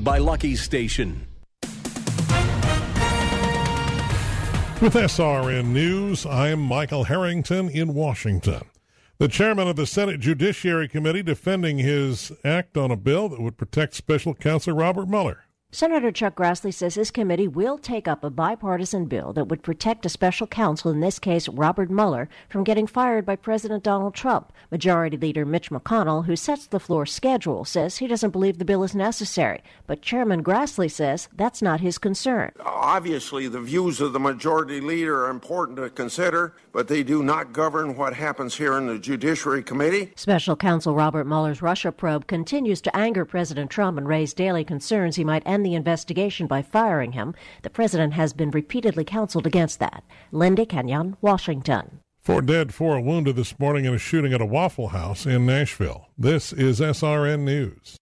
By Lucky Station. With SRN News, I'm Michael Harrington in Washington. The chairman of the Senate Judiciary Committee defending his act on a bill that would protect special counsel Robert Mueller. Senator Chuck Grassley says his committee will take up a bipartisan bill that would protect a special counsel, in this case Robert Mueller, from getting fired by President Donald Trump. Majority Leader Mitch McConnell, who sets the floor schedule, says he doesn't believe the bill is necessary. But Chairman Grassley says that's not his concern. Obviously, the views of the Majority Leader are important to consider, but they do not govern what happens here in the Judiciary Committee. Special counsel Robert Mueller's Russia probe continues to anger President Trump and raise daily concerns he might end the investigation by firing him. The president has been repeatedly counseled against that. Linda Kenyon, Washington. Four dead, four wounded this morning in a shooting at a Waffle House in Nashville. This is SRN News.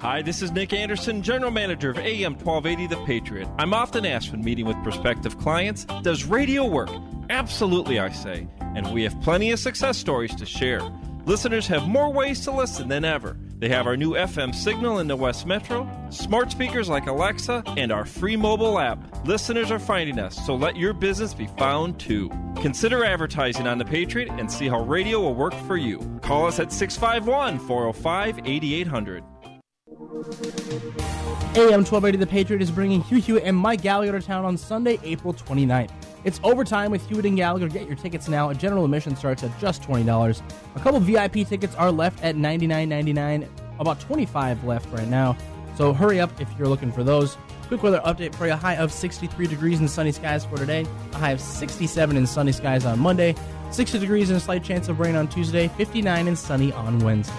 Hi, this is Nick Anderson, General Manager of AM 1280 The Patriot. I'm often asked when meeting with prospective clients, does radio work? Absolutely, I say. And we have plenty of success stories to share. Listeners have more ways to listen than ever. They have our new FM signal in the West Metro, smart speakers like Alexa, and our free mobile app. Listeners are finding us, so let your business be found too. Consider advertising on The Patriot and see how radio will work for you. Call us at 651 405 8800. AM 1280 The Patriot is bringing Hugh Hewitt and Mike Gallagher to town on Sunday, April 29th. It's overtime with Hewitt and Gallagher. Get your tickets now. A general admission starts at just $20. A couple VIP tickets are left at $99.99. About 25 left right now. So hurry up if you're looking for those. Quick weather update for you. A high of 63 degrees in sunny skies for today. A high of 67 in sunny skies on Monday. 60 degrees and a slight chance of rain on Tuesday. 59 and sunny on Wednesday.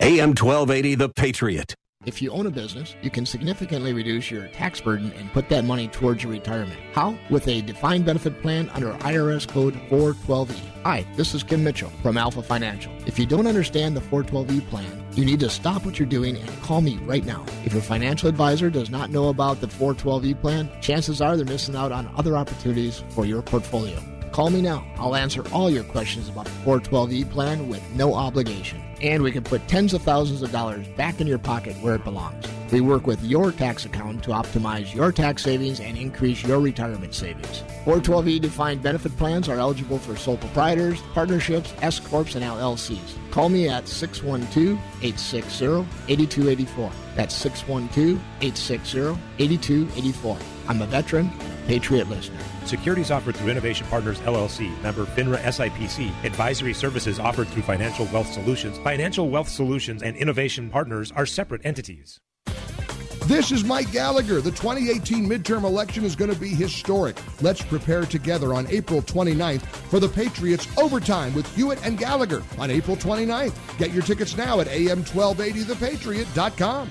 AM 1280 The Patriot. If you own a business, you can significantly reduce your tax burden and put that money towards your retirement. How? With a defined benefit plan under IRS code 412E. Hi, this is Kim Mitchell from Alpha Financial. If you don't understand the 412E plan, you need to stop what you're doing and call me right now. If your financial advisor does not know about the 412E plan, chances are they're missing out on other opportunities for your portfolio. Call me now. I'll answer all your questions about the 412E plan with no obligation. And we can put tens of thousands of dollars back in your pocket where it belongs. We work with your tax account to optimize your tax savings and increase your retirement savings. 412E defined benefit plans are eligible for sole proprietors, partnerships, S Corps, and LLCs. Call me at 612 860 8284. That's 612 860 8284. I'm a veteran, Patriot listener. Securities offered through Innovation Partners LLC, member FINRA SIPC. Advisory services offered through Financial Wealth Solutions. Financial Wealth Solutions and Innovation Partners are separate entities. This is Mike Gallagher. The 2018 midterm election is going to be historic. Let's prepare together on April 29th for the Patriots Overtime with Hewitt and Gallagher on April 29th. Get your tickets now at am1280thepatriot.com.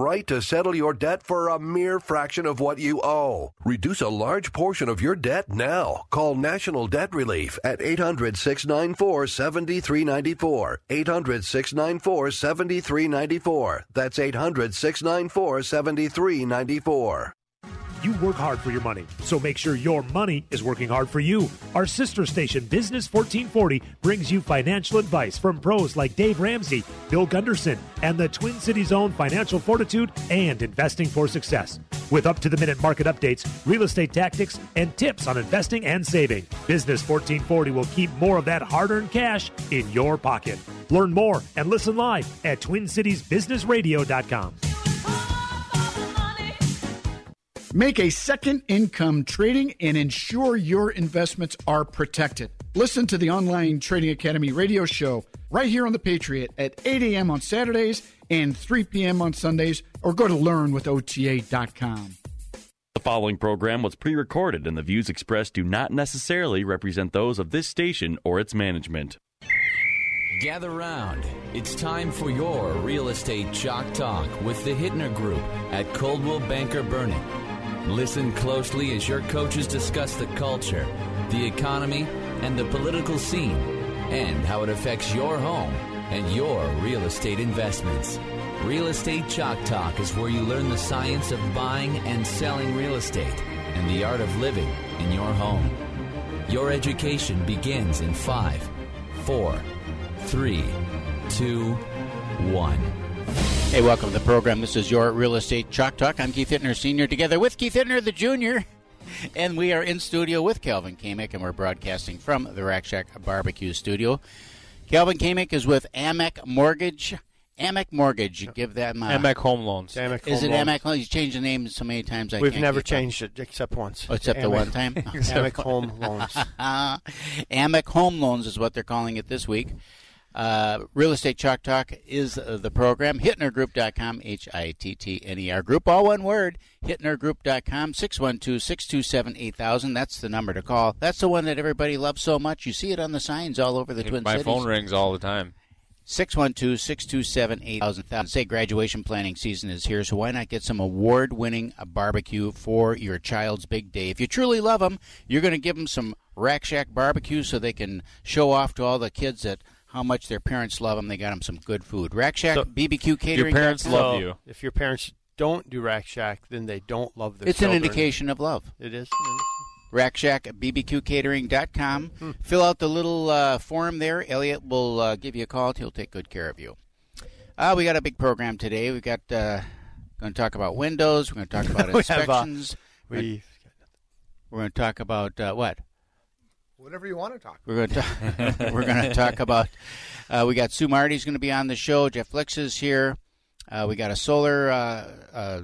right to settle your debt for a mere fraction of what you owe. Reduce a large portion of your debt now. Call National Debt Relief at 800 694 7394. 800 694 7394. That's 800 694 7394. You work hard for your money, so make sure your money is working hard for you. Our sister station, Business 1440, brings you financial advice from pros like Dave Ramsey, Bill Gunderson, and the Twin Cities own Financial Fortitude and Investing for Success. With up to the minute market updates, real estate tactics, and tips on investing and saving, Business 1440 will keep more of that hard earned cash in your pocket. Learn more and listen live at TwinCitiesBusinessRadio.com. Make a second income trading and ensure your investments are protected. Listen to the Online Trading Academy radio show right here on The Patriot at 8 a.m. on Saturdays and 3 p.m. on Sundays, or go to learnwithota.com. The following program was pre recorded, and the views expressed do not necessarily represent those of this station or its management. Gather round. It's time for your real estate chalk talk with the Hittner Group at Coldwell Banker Burnett. Listen closely as your coaches discuss the culture, the economy, and the political scene, and how it affects your home and your real estate investments. Real Estate Chalk Talk is where you learn the science of buying and selling real estate and the art of living in your home. Your education begins in five, four, three, two, one. Hey, welcome to the program. This is your Real Estate Chalk Talk. I'm Keith Hittner Sr., together with Keith Hittner the Jr., and we are in studio with Calvin Kamick, and we're broadcasting from the Rack Shack Barbecue Studio. Calvin Kamick is with Amec Mortgage. Amec Mortgage, you give them uh, Amec Home Loans. Amec Is Home it Loans. Amec? Loans? You changed the name so many times. I We've can't never keep up. changed it except once. Oh, except the one time. Amec Home Loans. Amec Home Loans is what they're calling it this week. Uh, Real Estate Chalk Talk is uh, the program. HittnerGroup.com, H I T T N E R Group, all one word. HittnerGroup.com, 612 627 8000. That's the number to call. That's the one that everybody loves so much. You see it on the signs all over the Twin My Cities. phone rings all the time. 612 627 8000. Say graduation planning season is here, so why not get some award winning barbecue for your child's big day? If you truly love them, you're going to give them some Rack Shack barbecue so they can show off to all the kids that how much their parents love them. They got them some good food. Rack Shack BBQ catering. Your parents love So, If your parents don't do Rack Shack, then they don't love their It's an indication of love. It is. RackShackBBQCatering.com. Hmm. Fill out the little uh, form there. Elliot will uh, give you a call. He'll take good care of you. Uh, we got a big program today. We've got uh, going to talk about windows. We're going to talk about We have, uh, inspections. we- we're going to talk about uh, what? Whatever you want to talk. We're going to talk, we're going to talk about. Uh, we got Sue Marty's going to be on the show. Jeff Flix is here. Uh, we got a solar. Uh, uh,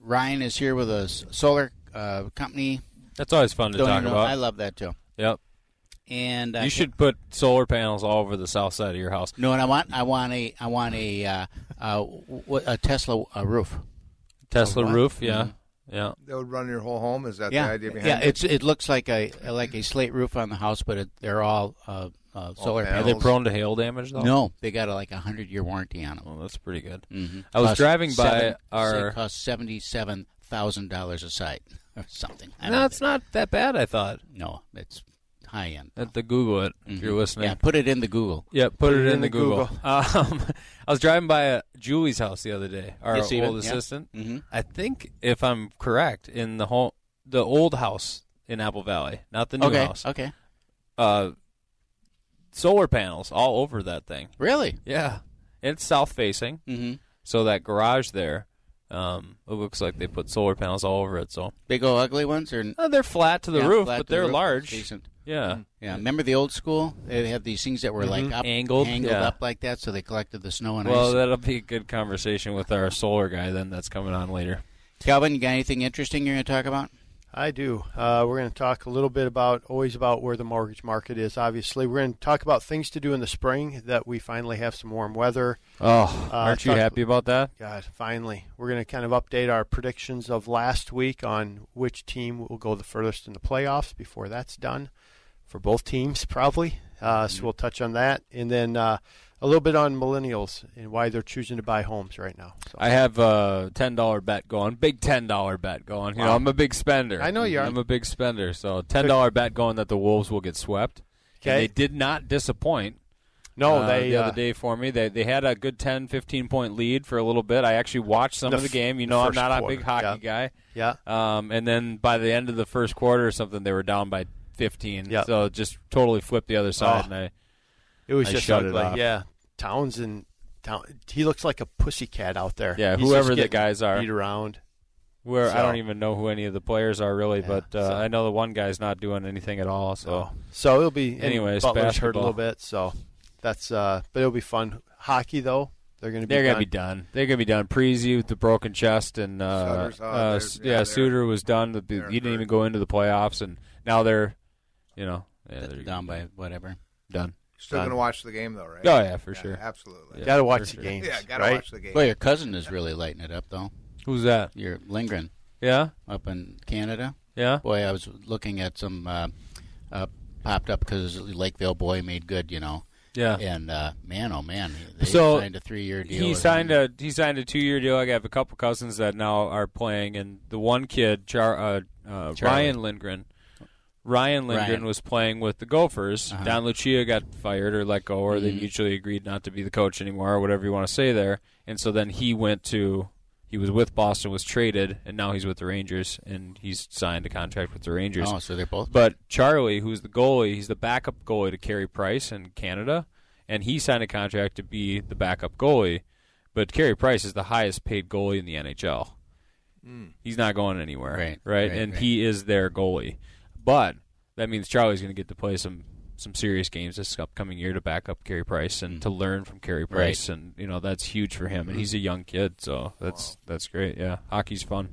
Ryan is here with a solar uh, company. That's always fun to Don't talk know- about. I love that too. Yep. And uh, you should put solar panels all over the south side of your house. No, and I want I want a I want a uh, uh, w- a Tesla uh, roof. Tesla A roof, yeah, Mhm. Yeah. That would run your whole home. Is that yeah, the idea behind yeah. it? It's it looks like a like a slate roof on the house, but it, they're all uh, uh, solar. Panels. Are they prone to hail damage though? No, they got a, like a hundred year warranty on them. Well, that's pretty good. Mm-hmm. I was driving by our- it cost seventy seven thousand dollars a site or something. I No, don't- it's not that bad. I thought. No, it's high end. At the Google it if you're Mhm. listening. Yeah, put it in the Google. Yeah, put, it, in, the Google. Um, I was driving by a, Julie's house the other day. Our Yes, Steven, old yeah. assistant. Mhm. I think if I'm correct, in the whole the old house in Apple Valley, not the new Okay, house. okay. Uh, solar panels all over that thing. Really? Yeah, it's south facing. Mm-hmm. So that garage there, um, it looks like they put solar panels all over it. So Big old ugly ones, or Uh, they're flat to the Yeah, roof, but the they're roof. large. Decent. Yeah. Yeah, remember the old school? They had these things that were like Mhm. up, Angled, angled yeah. up like that, so they collected the snow and Well, ice. that'll be a good conversation with our solar guy then. That's coming on later. Calvin, you got anything interesting you're going to talk about? I do. Uh, we're going to talk a little bit about always about where the mortgage market is. Obviously, we're going to talk about things to do in the spring that we finally have some warm weather. Oh, Uh, aren't you talk- happy about that? God, finally, we're going to kind of update our predictions of last week on which team will go the furthest in the playoffs before that's done for both teams, probably. Uh, Mm-hmm. So we'll touch on that, and then uh, a little bit on millennials and why they're choosing to buy homes right now. So. I have a ten dollar bet going, big ten dollar bet going. You know, I'm a big spender. I know you are. I'm a big spender. So ten dollar bet going that the Wolves will get swept. And Okay. they did not disappoint. No, uh, they, the uh, other day for me. They they had a good 10, 15 point lead for a little bit. I actually watched some The of the game. You know, I'm not a big hockey yeah. guy. Yeah. Um, and then by the end of the first quarter or something, they were down by 15. Yeah. So just totally flipped the other side, Oh. and I It was I just shut it ugly. off. Yeah, Townsend. Town, he looks like a pussycat out there. Yeah, He's whoever the guys are. beat around. Where I don't even know who any of the players are really, but uh, so- I know the one guy's not doing anything at all. So, So it'll be. anyways. Butler's hurt a little bit, so that's. uh But it'll be fun. Hockey though, they're going to be. They're done. gonna be done. They're gonna be done. Parise with the broken chest, and uh, uh, yeah, yeah, Suter was done. The- they're He didn't hurt. even go into the playoffs, and now they're, you know, yeah, they're down by whatever. done. Still Done. going to watch the game though, right? Oh yeah, for sure. Absolutely. Yeah, Gotta watch for the sure. games. Yeah, gotta right? watch the game. Well, your cousin is really lighting it up, though. Who's that? Your Lindgren Yeah, up in Canada. yeah. Boy, I was looking at some uh, uh, popped up because Lakeville boy made good, you know. Yeah. And uh, man, oh man, they so signed a three-year deal. He with signed him. a he signed a two year deal. I have a couple cousins that now are playing, and the one kid, Char, uh, uh, Charlie. Ryan Lindgren. Ryan Lindgren Ryan. was playing with the Gophers. Uh-huh. Don Lucia got fired or let go, or they Mhm. mutually agreed not to be the coach anymore, or whatever you want to say there. And so then he went to he was with Boston, was traded, and now he's with the Rangers, and he's signed a contract with the Rangers. Oh, so they're both. But Charlie, who's the goalie, he's the backup goalie to Carey Price in Canada, and he signed a contract to be the backup goalie. But Carey Price is the highest paid goalie in the NHL. He's not going anywhere, Right, Right, right, and right. he is their goalie. But that means Charlie's going to get to play some some serious games this upcoming year to back up Carey Price and to learn from Carey Mm. Right. Price, and you know that's huge for him. And he's a young kid, so that's that's great. Yeah, hockey's fun.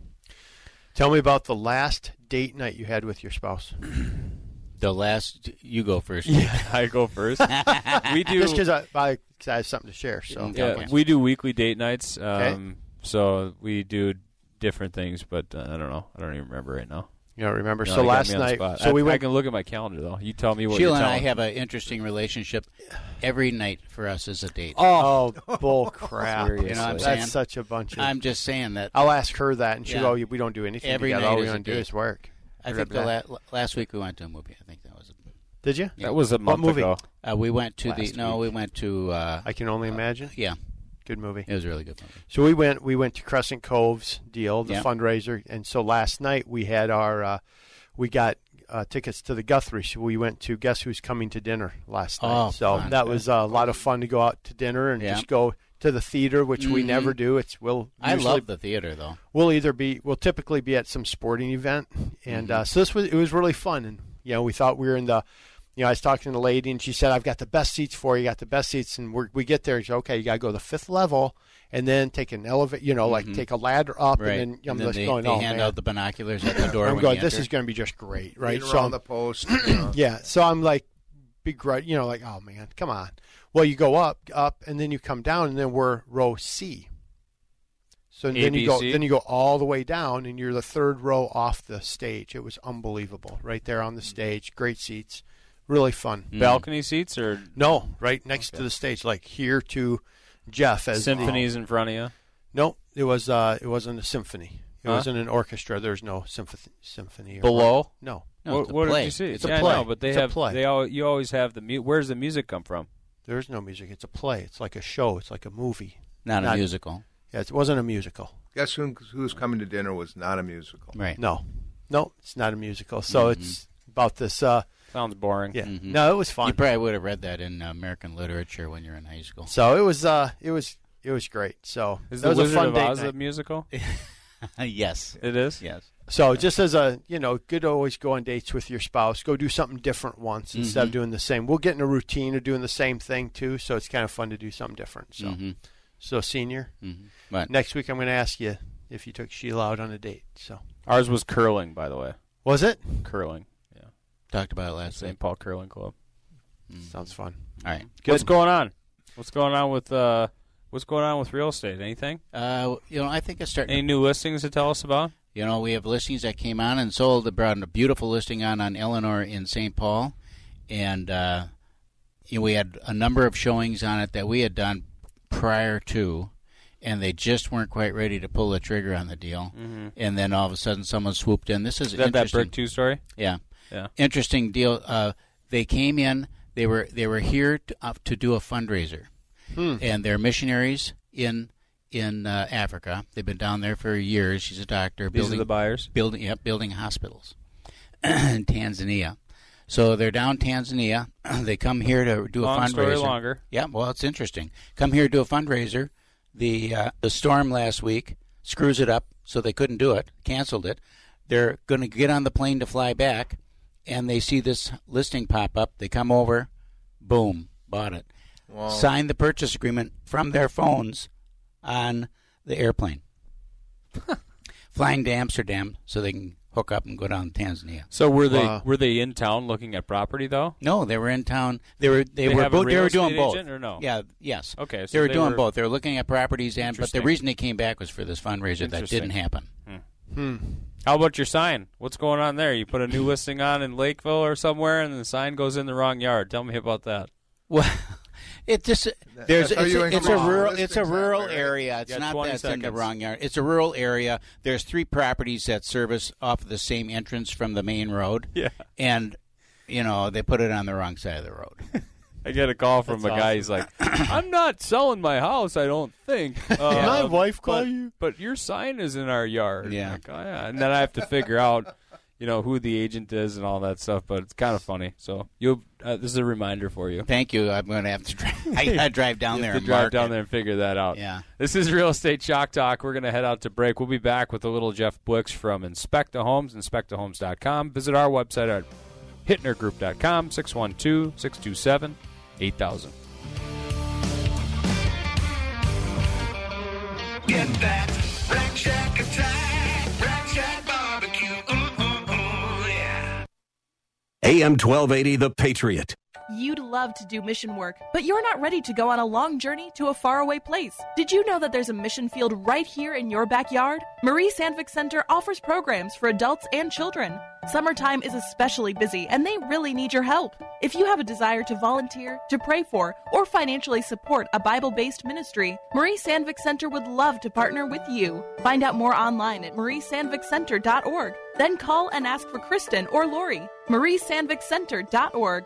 Tell me about the last date night you had with your spouse. the last. You go first. Yeah, I go first. we do Just because I, I, 'cause I have something to share. So Yeah. Yeah, we do weekly date nights. Um, Okay. So we do different things, but uh, I don't know. I don't even remember right now. You don't remember? No, so last me on the night, so I, we I went. can look at my calendar though. You tell me what Sheila you're and I have an interesting relationship. Every night for us is a date. Oh, bull crap! Seriously. You know what I'm That's such a bunch of. I'm just saying that. I'll ask her that, and she'll Yeah. go, "We don't do anything Every together. night All we is a want to do is work." I think the la- last week we went to a movie. I think that was. Did you? That was a What month movie? ago. Uh, we went to the Last no. week. We went to. Uh, I can only imagine. yeah, Good movie. it was a really good movie. So we went we went to Crescent Cove's deal, the Yeah. fundraiser, and so last night we had our uh, we got uh, tickets to the Guthrie. So we went to Guess Who's Coming to Dinner last night. Oh, so fun. that was uh, a lot of fun to go out to dinner and Yeah. just go to the theater, which we Mhm. never do. It's we'll I usually- love the theater though. we'll either be we'll typically be at some sporting event and uh, so this was it was really fun and you know we thought we were in the you know I was talking to the lady and she said I've got the best seats for you got the best seats and we we get there and she said, okay you got to go to the fifth level and then take an elevator you know like Mhm. take a ladder up Right. and then I'm and then just they, going they oh hand man out the binoculars at the door. I'm when going you this enter. is going to be just great right Right so around the post. you know. yeah so I'm like begrudge you know like oh man come on well you go up up and then you come down and then we're row C so then you go then you go all the way down and you're the third row off the stage. It was unbelievable. Right there on the stage, great seats. Really fun. Mm. balcony seats or No, right next to the stage like here to Jeff as the- symphonies in front of you. no, it was uh it wasn't a symphony. It Huh? wasn't an orchestra. There's no symphony symphony or- Below? No. No, what it's what did you see? It's a play. I know, but they It's a have play. they all you always have the mu- Where's the music come from? There's no music. It's a play. It's like a show. It's like a movie. not a musical. Yeah, it wasn't a musical. Guess who, who's coming to dinner was not a musical. Right. No. No, it's not a musical. So it's about this uh Sounds boring. yeah. Mhm. No, it was fun. You probably would have read that in uh, American literature when you're in high school. So it was uh it was it was great. So Is that the was Wizard a fun of date Oz a musical? yes. It is. Yes. So just as a you know, good to always go on dates with your spouse. Go do something different once instead of Mhm. doing the same. We'll get in a routine of doing the same thing too. So it's kind of fun to do something different. So hmm so senior, hmm But next week I'm going to ask you if you took Sheila out on a date. So Ours was curling, by the way. was it? Curling. Yeah. talked about it last St. week. Paul Curling Club. Sounds fun. All right. What's going on? What's going on with uh what's going on with real estate? Anything? Uh, you know, I think it's starting. Any new listings to tell us about? You know, we have listings that came on and sold. They brought a beautiful listing on on Eleanor in St. Paul, and uh, you know, we had a number of showings on it that we had done prior to, and they just weren't quite ready to pull the trigger on the deal. Mhm. And then all of a sudden, someone swooped in. This is Is that that brick two story? Yeah, Yeah. interesting deal. Uh, they came in. They were they were here to, uh, to do a fundraiser, Hmm. and they're missionaries in in uh, Africa. They've been down there for years. She's a doctor. These are building, the buyers? Building, yep, building hospitals in Tanzania. So they're down Tanzania. they come here to do a fundraiser. story longer. Yeah, well, it's interesting. Come here to do a fundraiser. The uh, the storm last week screws it up, so they couldn't do it. Canceled it. They're going to get on the plane to fly back, and they see this listing pop up. They come over, boom, bought it. Wow. Signed the purchase agreement from their phones on the airplane. Flying to Amsterdam so they can hook up and go down to Tanzania. So were they Wow. were they in town looking at property though? No, they were in town. They were they, They were have both. They were doing both. or no? Yeah. Yes. Okay, so they were they doing were- both. They were looking at properties and but the reason they came back was for this fundraiser that didn't happen. Hmm. How about your sign? What's going on there? You put a new listing on in Lakeville or somewhere, and the sign goes in the wrong yard. Tell me about that. Well, it just there's That's how it's, a, it's a rural it's a rural area. It's Yeah, not 20 that it's in the wrong yard. It's a rural area. There's three properties that service off of the same entrance from the main road. Yeah. and you know they put it on the wrong side of the road. I get a call from That's a guy. He's like, "I'm not selling my house. I don't think." Uh, My wife call but, you? But your sign is in our yard. Yeah. Like, oh, yeah. And then I have to figure out, you know, who the agent is and all that stuff. But it's kind of funny. So you, uh, this is a reminder for you. Thank you. I'm going to have to drive. I gotta drive down You there have and drive mark down it. there and figure that out. Yeah. This is Real Estate Chalk Talk. We're going to head out to break. We'll be back with a little Jeff Blix from Inspecta Homes, inspectahomes.com. Visit our website at hittnergroup.com, 612 627 8000. Get that Rack Shack attack, Rack Shack barbecue. Ooh, ooh, ooh, yeah. AM 1280, The Patriot. You'd love to do mission work, but you're not ready to go on a long journey to a faraway place. Did you know that there's a mission field right here in your backyard? Marie Sandvik Center offers programs for adults and children. Summertime is especially busy, and they really need your help. If you have a desire to volunteer, to pray for, or financially support a Bible based ministry, Marie Sandvik Center would love to partner with you. Find out more online at mariesandvikcenter.org. Then call and ask for Kristen or Lori. mariesandvikcenter.org.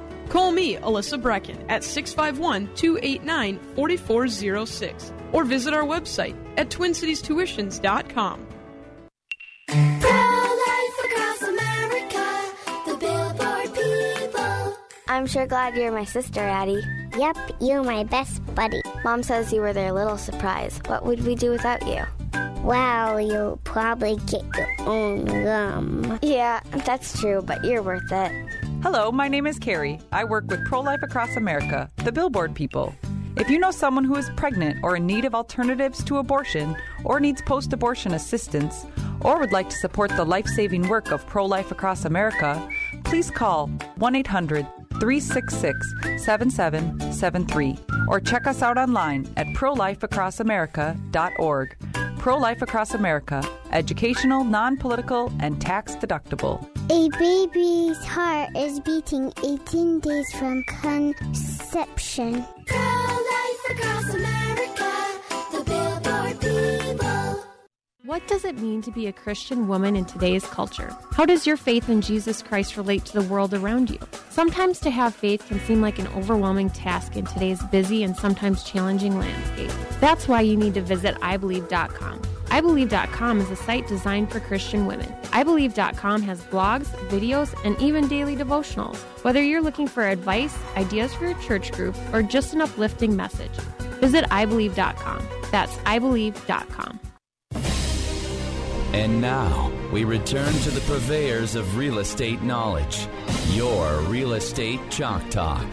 Call me, Alyssa Brecken, at 651 289 4406 or visit our website at twincitiestuitions.com. Pro-life across America, the billboard people. I'm sure glad you're my sister, Addie. Yep, you're my best buddy. Mom says you were their little surprise. What would we do without you? Well, you'll probably get your own gum. Yeah, that's true, but you're worth it. Hello, my name is Carrie. I work with Pro Life Across America, the billboard people. If you know someone who is pregnant or in need of alternatives to abortion or needs post abortion assistance or would like to support the life saving work of Pro Life Across America, please call 1 800 366 7773 or check us out online at prolifeacrossamerica.org. Pro Life Across America, educational, non political, and tax deductible. A baby's heart is beating 18 days from conception. Pro-life across America, What does it mean to be a Christian woman in today's culture? How does your faith in Jesus Christ relate to the world around you? Sometimes to have faith can seem like an overwhelming task in today's busy and sometimes challenging landscape. That's why you need to visit iBelieve.com. iBelieve.com is a site designed for Christian women. iBelieve.com has blogs, videos, and even daily devotionals. Whether you're looking for advice, ideas for your church group, or just an uplifting message, visit iBelieve.com. That's iBelieve.com. And now we return to the purveyors of real estate knowledge. Your Real Estate Chalk Talk.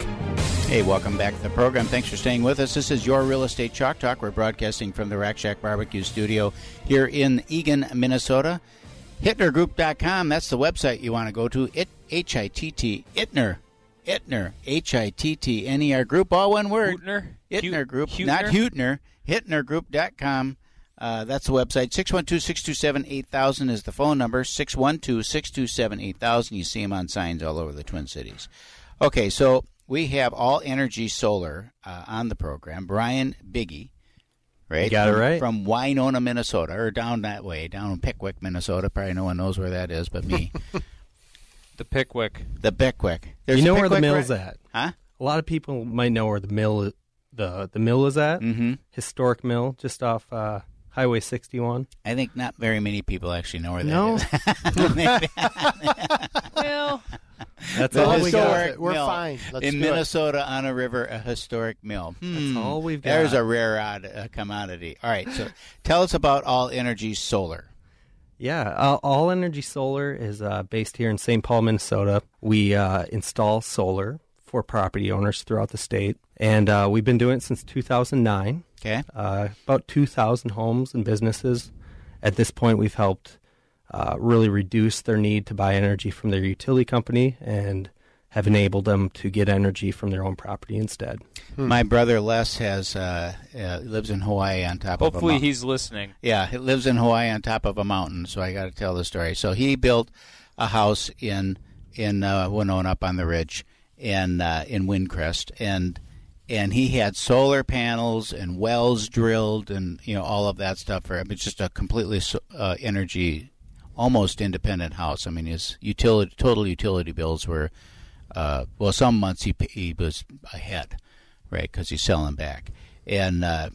Hey, welcome back to the program. Thanks for staying with us. This is your Real Estate Chalk Talk. We're broadcasting from the Rack Shack Barbecue Studio here in Eagan, Minnesota. HittnerGroup.com, that's the website you want to go to. It, H-I-T-T, Ittner, Ittner, H-I-T-T-N-E-R Group, all one word. Hutner? Ittner Group, Hutner? not Hutner. HittnerGroup.com. Uh, that's the website. 612-627-8000 is the phone number. 612-627-8000. You see them on signs all over the Twin Cities. Okay, so we have All Energy Solar uh, on the program. Brian Biggie, right? You got it from, right. From Winona, Minnesota, or down that way, down in Pickwick, Minnesota. Probably no one knows where that is but me. The Pickwick. the Pickwick. you know a where the Pickwick mill's right- at? Huh? A lot of people might know where the mill the the mill is at. Mm-hmm. Historic mill, just off uh, Highway 61. I think not very many people actually know where that No. is. well, that's The all we got. historic We're mill fine. Let's in do it. Minnesota on a river, a historic mill. Hmm. all we've got. There's a rare odd uh, commodity. All right, so tell us about All Energy Solar. Yeah, uh, All Energy Solar is uh, based here in St. Paul, Minnesota. We uh, install solar for property owners throughout the state, and uh, we've been doing it since 2009. Okay. Uh, about 2,000 homes and businesses. At this point, we've helped uh, really reduce their need to buy energy from their utility company and have enabled them to get energy from their own property instead. My brother Les has uh, uh, lives in Hawaii on top of a Hopefully he's listening. Yeah, he lives in Hawaii on top of a mountain, so I got to tell the story. So he built a house in in uh, Winona up on the ridge, and uh, in Windcrest, and and he had solar panels and wells drilled, and you know all of that stuff for him. It's just a completely uh, energy, almost independent house. I mean, his utility total utility bills were, uh, well, some months he he was ahead, right, because he's selling back, and. Uh,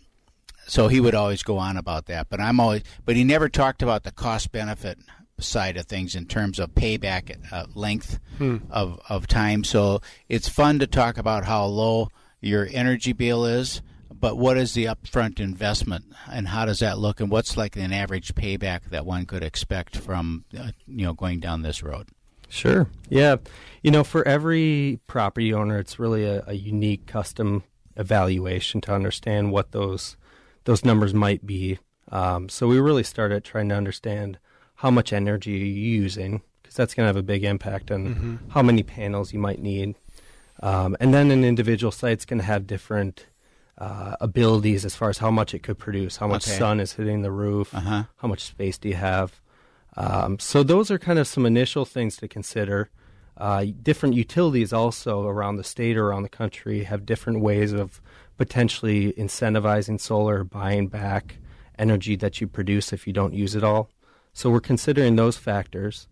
so he would always go on about that but i'm always but he never talked about the cost benefit side of things in terms of payback uh, length Hmm. of of time so it's fun to talk about how low your energy bill is but what is the upfront investment and how does that look and what's like an average payback that one could expect from uh, you know going down this road Sure. Yeah. You know, for every property owner, it's really a, a unique custom evaluation to understand what those those numbers might be. Um, so we really started trying to understand how much energy you're using because that's going to have a big impact on Mhm. how many panels you might need. Um, and then an individual site's going to have different uh, abilities as far as how much it could produce, how much Okay. sun is hitting the roof, Uh-huh. how much space do you have. Um, so those are kind of some initial things to consider. Uh, different utilities also around the state or around the country have different ways of potentially incentivizing solar, buying back energy that you produce if you don't use it all. So we're considering those factors.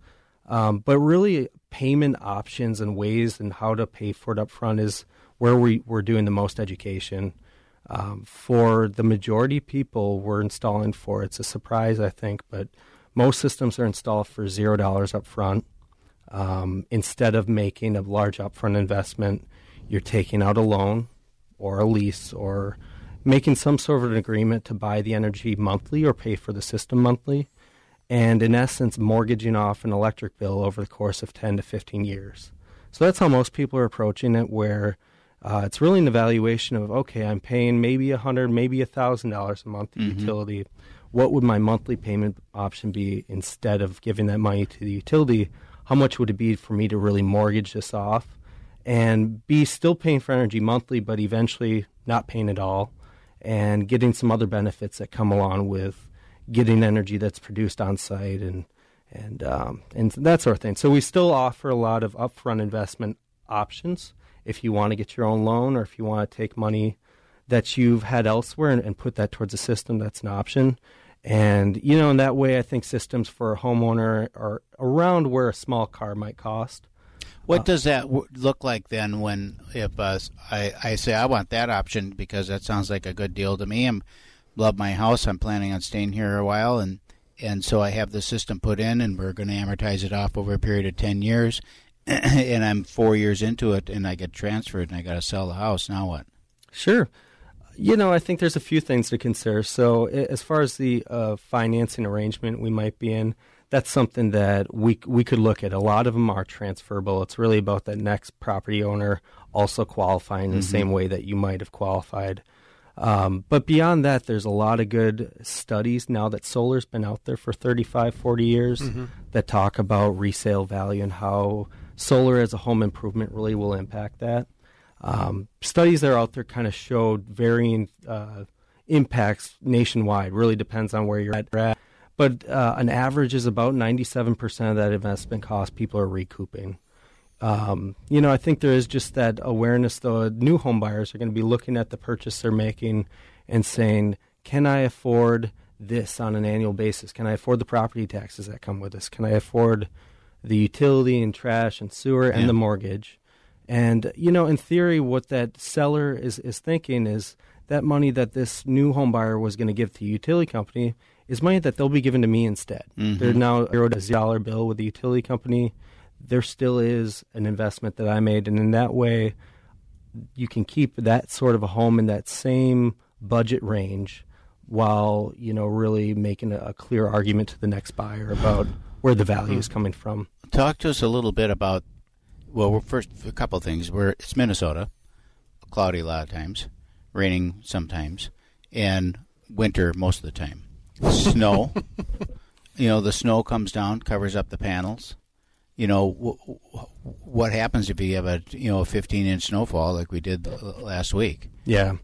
Um, but really, payment options and ways and how to pay for it up front is where we, we're doing the most education. Um, for the majority people we're installing for, it's a surprise, I think, but most systems are installed for zero dollars up front. Um, instead of making a large upfront investment, you're taking out a loan or a lease or making some sort of an agreement to buy the energy monthly or pay for the system monthly. And in essence, mortgaging off an electric bill over the course of 10 to 15 years. So that's how most people are approaching it, where uh, it's really an evaluation of okay, I'm paying maybe a hundred, maybe a thousand dollars a month to Mhm. utility. What would my monthly payment option be instead of giving that money to the utility? How much would it be for me to really mortgage this off and be still paying for energy monthly, but eventually not paying at all, and getting some other benefits that come along with getting energy that's produced on site and and um, and that sort of thing. So we still offer a lot of upfront investment options if you want to get your own loan or if you want to take money that you've had elsewhere and, and put that towards a system. That's an option. And you know, in that way, I think systems for a homeowner are around where a small car might cost. What does that w- look like then when if uh, I, I say I want that option because that sounds like a good deal to me. I'm love my house. I'm planning on staying here a while and and so I have the system put in and we're going to amortize it off over a period of 10 years and I'm 4 years into it and I get transferred and I got to sell the house. Now what? Sure. You know, I think there's a few things to consider. So, as far as the uh, financing arrangement we might be in, that's something that we we could look at. A lot of them are transferable. It's really about the next property owner also qualifying in the same way that you might have qualified. Um, but beyond that, there's a lot of good studies now that solar's been out there for 35, 40 years Mhm. that talk about resale value and how solar as a home improvement really will impact that. Um, studies that are out there kind of showed varying uh, impacts nationwide. Really depends on where you're at. But uh, an average is about 97% of that investment cost people are recouping. Um, you know, I think there is just that awareness, though. New home buyers are going to be looking at the purchase they're making and saying, can I afford this on an annual basis? Can I afford the property taxes that come with this? Can I afford the utility and trash and sewer and Yeah. the mortgage? And, you know, in theory, what that seller is, is thinking is that money that this new home buyer was going to give to the utility company is money that they'll be given to me instead. Mhm. They're now zero to zero dollar bill with the utility company. There still is an investment that I made, and in that way, you can keep that sort of a home in that same budget range while you know really making a, a clear argument to the next buyer about where the value is hmm. coming from. Talk to us a little bit about. Well, we're first a couple of things. We're it's Minnesota, cloudy a lot of times, raining sometimes, and winter most of the time. Snow. you know, the snow comes down, covers up the panels. You know, w- w- what happens if you have a you know a 15 inch snowfall like we did last week? Yeah.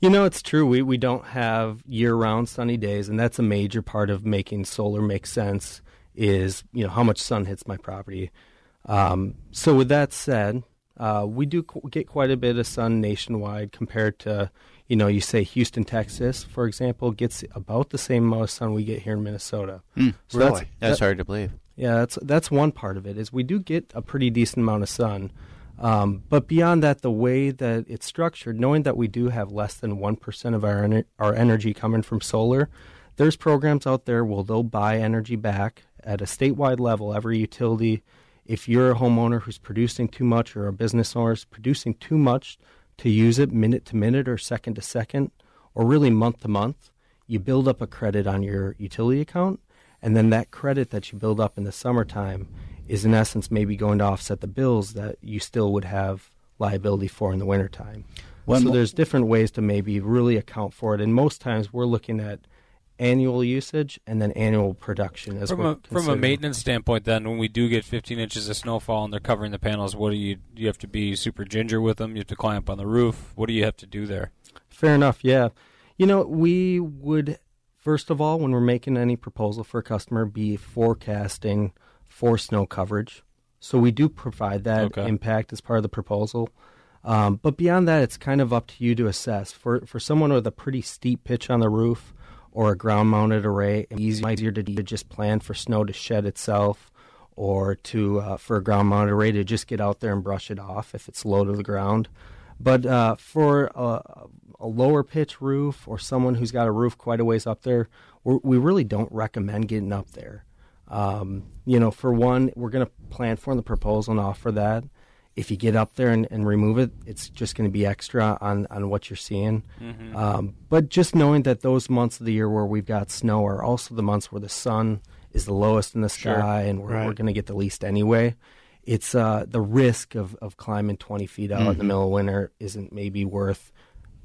You know, it's true. We we don't have year-round sunny days, and that's a major part of making solar make sense. Is you know how much sun hits my property. Um, so with that said, uh, we do qu- get quite a bit of sun nationwide compared to you know you say Houston, Texas, for example, gets about the same amount of sun we get here in Minnesota. Hmm, So really? That's that- hard to believe. Yeah, that's that's one part of it. Is we do get a pretty decent amount of sun. Um, but beyond that, the way that it's structured, knowing that we do have less than 1% of our, ener- our energy coming from solar, there's programs out there where they'll buy energy back at a statewide level. Every utility, if you're a homeowner who's producing too much or a business owner is producing too much to use it minute to minute or second to second or really month to month, you build up a credit on your utility account. And then that credit that you build up in the summertime is in essence maybe going to offset the bills that you still would have liability for in the wintertime. One so mo- there's different ways to maybe really account for it. And most times we're looking at annual usage and then annual production as From a, from a maintenance standpoint, then when we do get 15 inches of snowfall and they're covering the panels, what do you do? You have to be super ginger with them. You have to climb up on the roof. What do you have to do there? Fair enough. Yeah. You know, we would first of all, when we're making any proposal for a customer, be forecasting for snow coverage. So we do provide that Okay. impact as part of the proposal. Um, but beyond that, it's kind of up to you to assess. For for someone with a pretty steep pitch on the roof or a ground-mounted array, it's easier, easier to, to just plan for snow to shed itself, or to uh, for a ground-mounted array to just get out there and brush it off if it's low to the ground. But uh, for a, a lower pitch roof or someone who's got a roof quite a ways up there, we really don't recommend getting up there. Um, you know, for one, we're going to plan for in the proposal and offer that. If you get up there and, and remove it, it's just going to be extra on, on what you're seeing. Mhm. Um, but just knowing that those months of the year where we've got snow are also the months where the sun is the lowest in the Sure. sky and we're, we're going to get the least anyway. It's uh, the risk of, of climbing 20 feet out in the middle of winter isn't maybe worth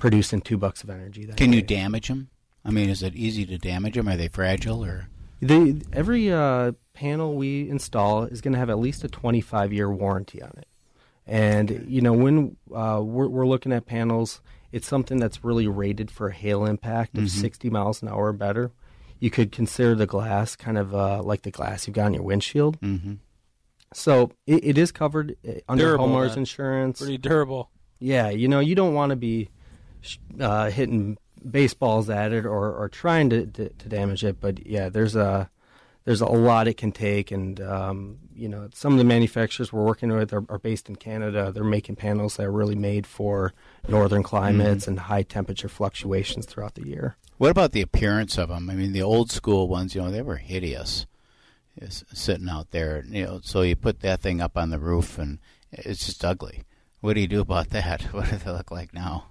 producing two bucks of energy. That Can you damage them? I mean, is it easy to damage them? Are they fragile or? They, every uh, panel we install is going to have at least a 25 year warranty on it. And, you know, when uh, we're, we're looking at panels, it's something that's really rated for a hail impact of Mhm. 60 miles an hour or better. You could consider the glass kind of uh, like the glass you've got on your windshield. Mm-hmm. So it, it is covered uh, under Durable, homeowners then. insurance. Pretty durable. Yeah, you know, you don't want to be sh- uh, hitting baseballs at it or, or trying to, to, to damage it. But yeah, there's a there's a lot it can take, and um, you know, some of the manufacturers we're working with are, are based in Canada. They're making panels that are really made for northern climates and high temperature fluctuations throughout the year. What about the appearance of them? I mean, the old school ones, you know, they were hideous, sitting out there. You know, so you put that thing up on the roof, and it's just ugly. What do you do about that? What do they look like now?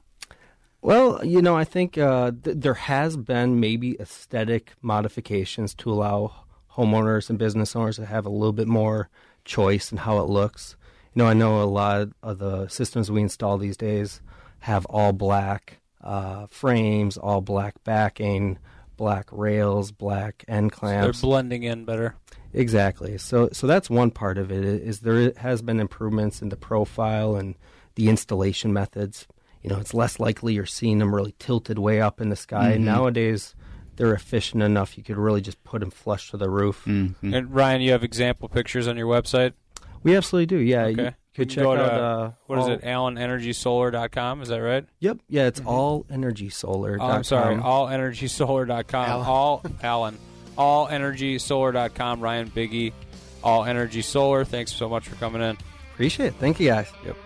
Well, you know, I think uh, th- there has been maybe aesthetic modifications to allow homeowners and business owners to have a little bit more choice in how it looks. You know, I know a lot of the systems we install these days have all black uh, frames, all black backing, black rails, black end clamps. They're blending in better. Exactly. So so that's one part of it is there has been improvements in the profile and the installation methods. You know, it's less likely you're seeing them really tilted way up in the sky. Mhm. Nowadays, they're efficient enough you could really just put them flush to the roof. Mm-hmm. And Ryan, you have example pictures on your website. We absolutely do. Yeah, you Okay. could You check can go out to, uh, what is all- it? AllenEnergySolar.com. Is that right? Yep. Yeah, it's all energy solar. Oh, I'm sorry. AllEnergySolar.com. Alan. All Allen. AllEnergySolar.com. Ryan Biggie. All Energy Solar. Thanks so much for coming in. Appreciate it. Thank you guys. Yep.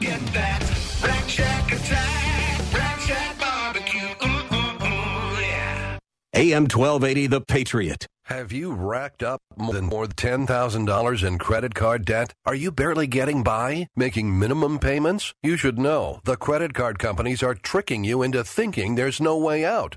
Get that Rack Shack attack. Rack Shack barbecue. Ooh, ooh, ooh, yeah. AM 1280, The Patriot. Have you racked up more than more than $10,000 in credit card debt? Are you barely getting by? Making minimum payments? You should know the credit card companies are tricking you into thinking there's no way out.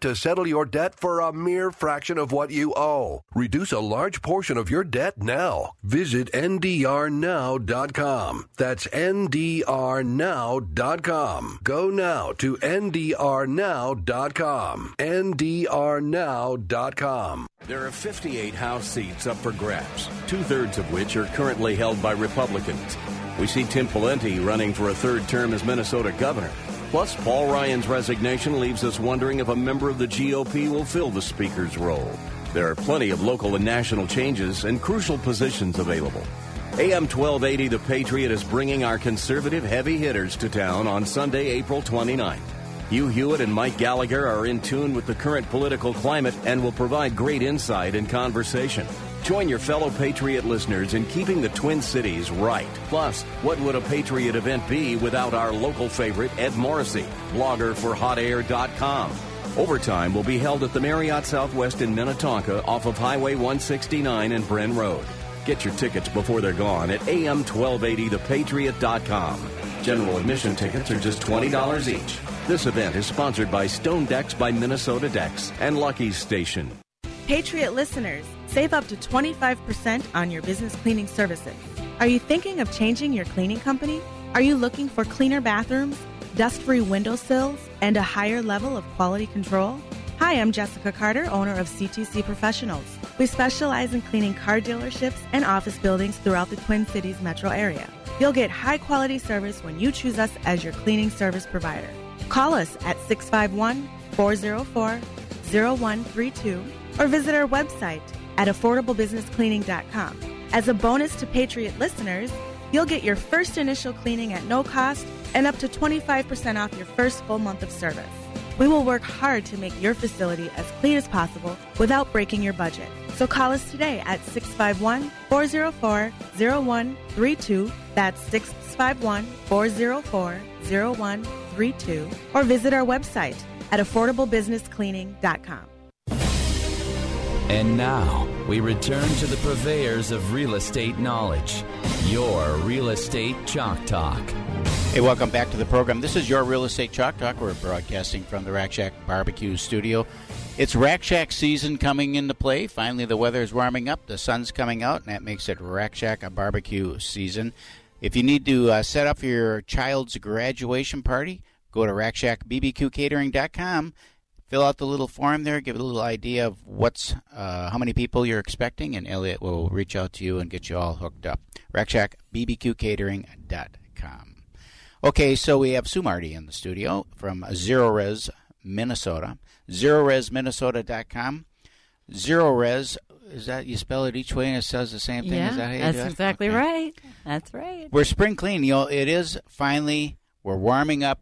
to settle your debt for a mere fraction of what you owe. Reduce a large portion of your debt now. Visit ndrnow.com. That's ndrnow.com. Go now to ndrnow.com. ndrnow.com. There are 58 House seats up for grabs, two thirds of which are currently held by Republicans. We see Tim Pawlenty running for a third term as Minnesota governor. Plus, Paul Ryan's resignation leaves us wondering if a member of the GOP will fill the Speaker's role. There are plenty of local and national changes and crucial positions available. AM 1280 The Patriot is bringing our conservative heavy hitters to town on Sunday, April 29th. Hugh Hewitt and Mike Gallagher are in tune with the current political climate and will provide great insight and conversation. Join your fellow Patriot listeners in keeping the Twin Cities right. Plus, what would a Patriot event be without our local favorite, Ed Morrissey, blogger for HotAir.com? Overtime will be held at the Marriott Southwest in Minnetonka off of Highway 169 and Bren Road. Get your tickets before they're gone at am1280thepatriot.com. General admission tickets are just $20 each. This event is sponsored by Stone Decks by Minnesota Decks and Lucky's Station. Patriot listeners, save up to 25% on your business cleaning services. Are you thinking of changing your cleaning company? Are you looking for cleaner bathrooms, dust free windowsills, and a higher level of quality control? Hi, I'm Jessica Carter, owner of CTC Professionals. We specialize in cleaning car dealerships and office buildings throughout the Twin Cities metro area. You'll get high quality service when you choose us as your cleaning service provider. Call us at 651 404 0132 or visit our website at affordablebusinesscleaning.com. As a bonus to Patriot listeners, you'll get your first initial cleaning at no cost and up to 25% off your first full month of service. We will work hard to make your facility as clean as possible without breaking your budget. So call us today at 651 404 0132. That's 651 404 0132. Or visit our website at affordablebusinesscleaning.com. And now we return to the purveyors of real estate knowledge. Your Real Estate Chalk Talk. Hey, welcome back to the program. This is your Real Estate Chalk Talk. We're broadcasting from the Rack Shack Barbecue Studio. It's Rack Shack season coming into play. Finally, the weather is warming up, the sun's coming out, and that makes it Rack Shack a barbecue season. If you need to uh, set up your child's graduation party, go to rackshackbbqcatering.com. Fill out the little form there, give it a little idea of what's uh, how many people you're expecting, and Elliot will reach out to you and get you all hooked up. rackshackbbqcatering.com. Okay, so we have Sue Marty in the studio from Zerorez, Minnesota. ZerorezMinnesota.com. Zero Res, is that you spell it each way and it says the same thing? Yeah, is that how you that's exactly Okay. right. That's right. We're spring clean. You know, it is finally, we're warming up.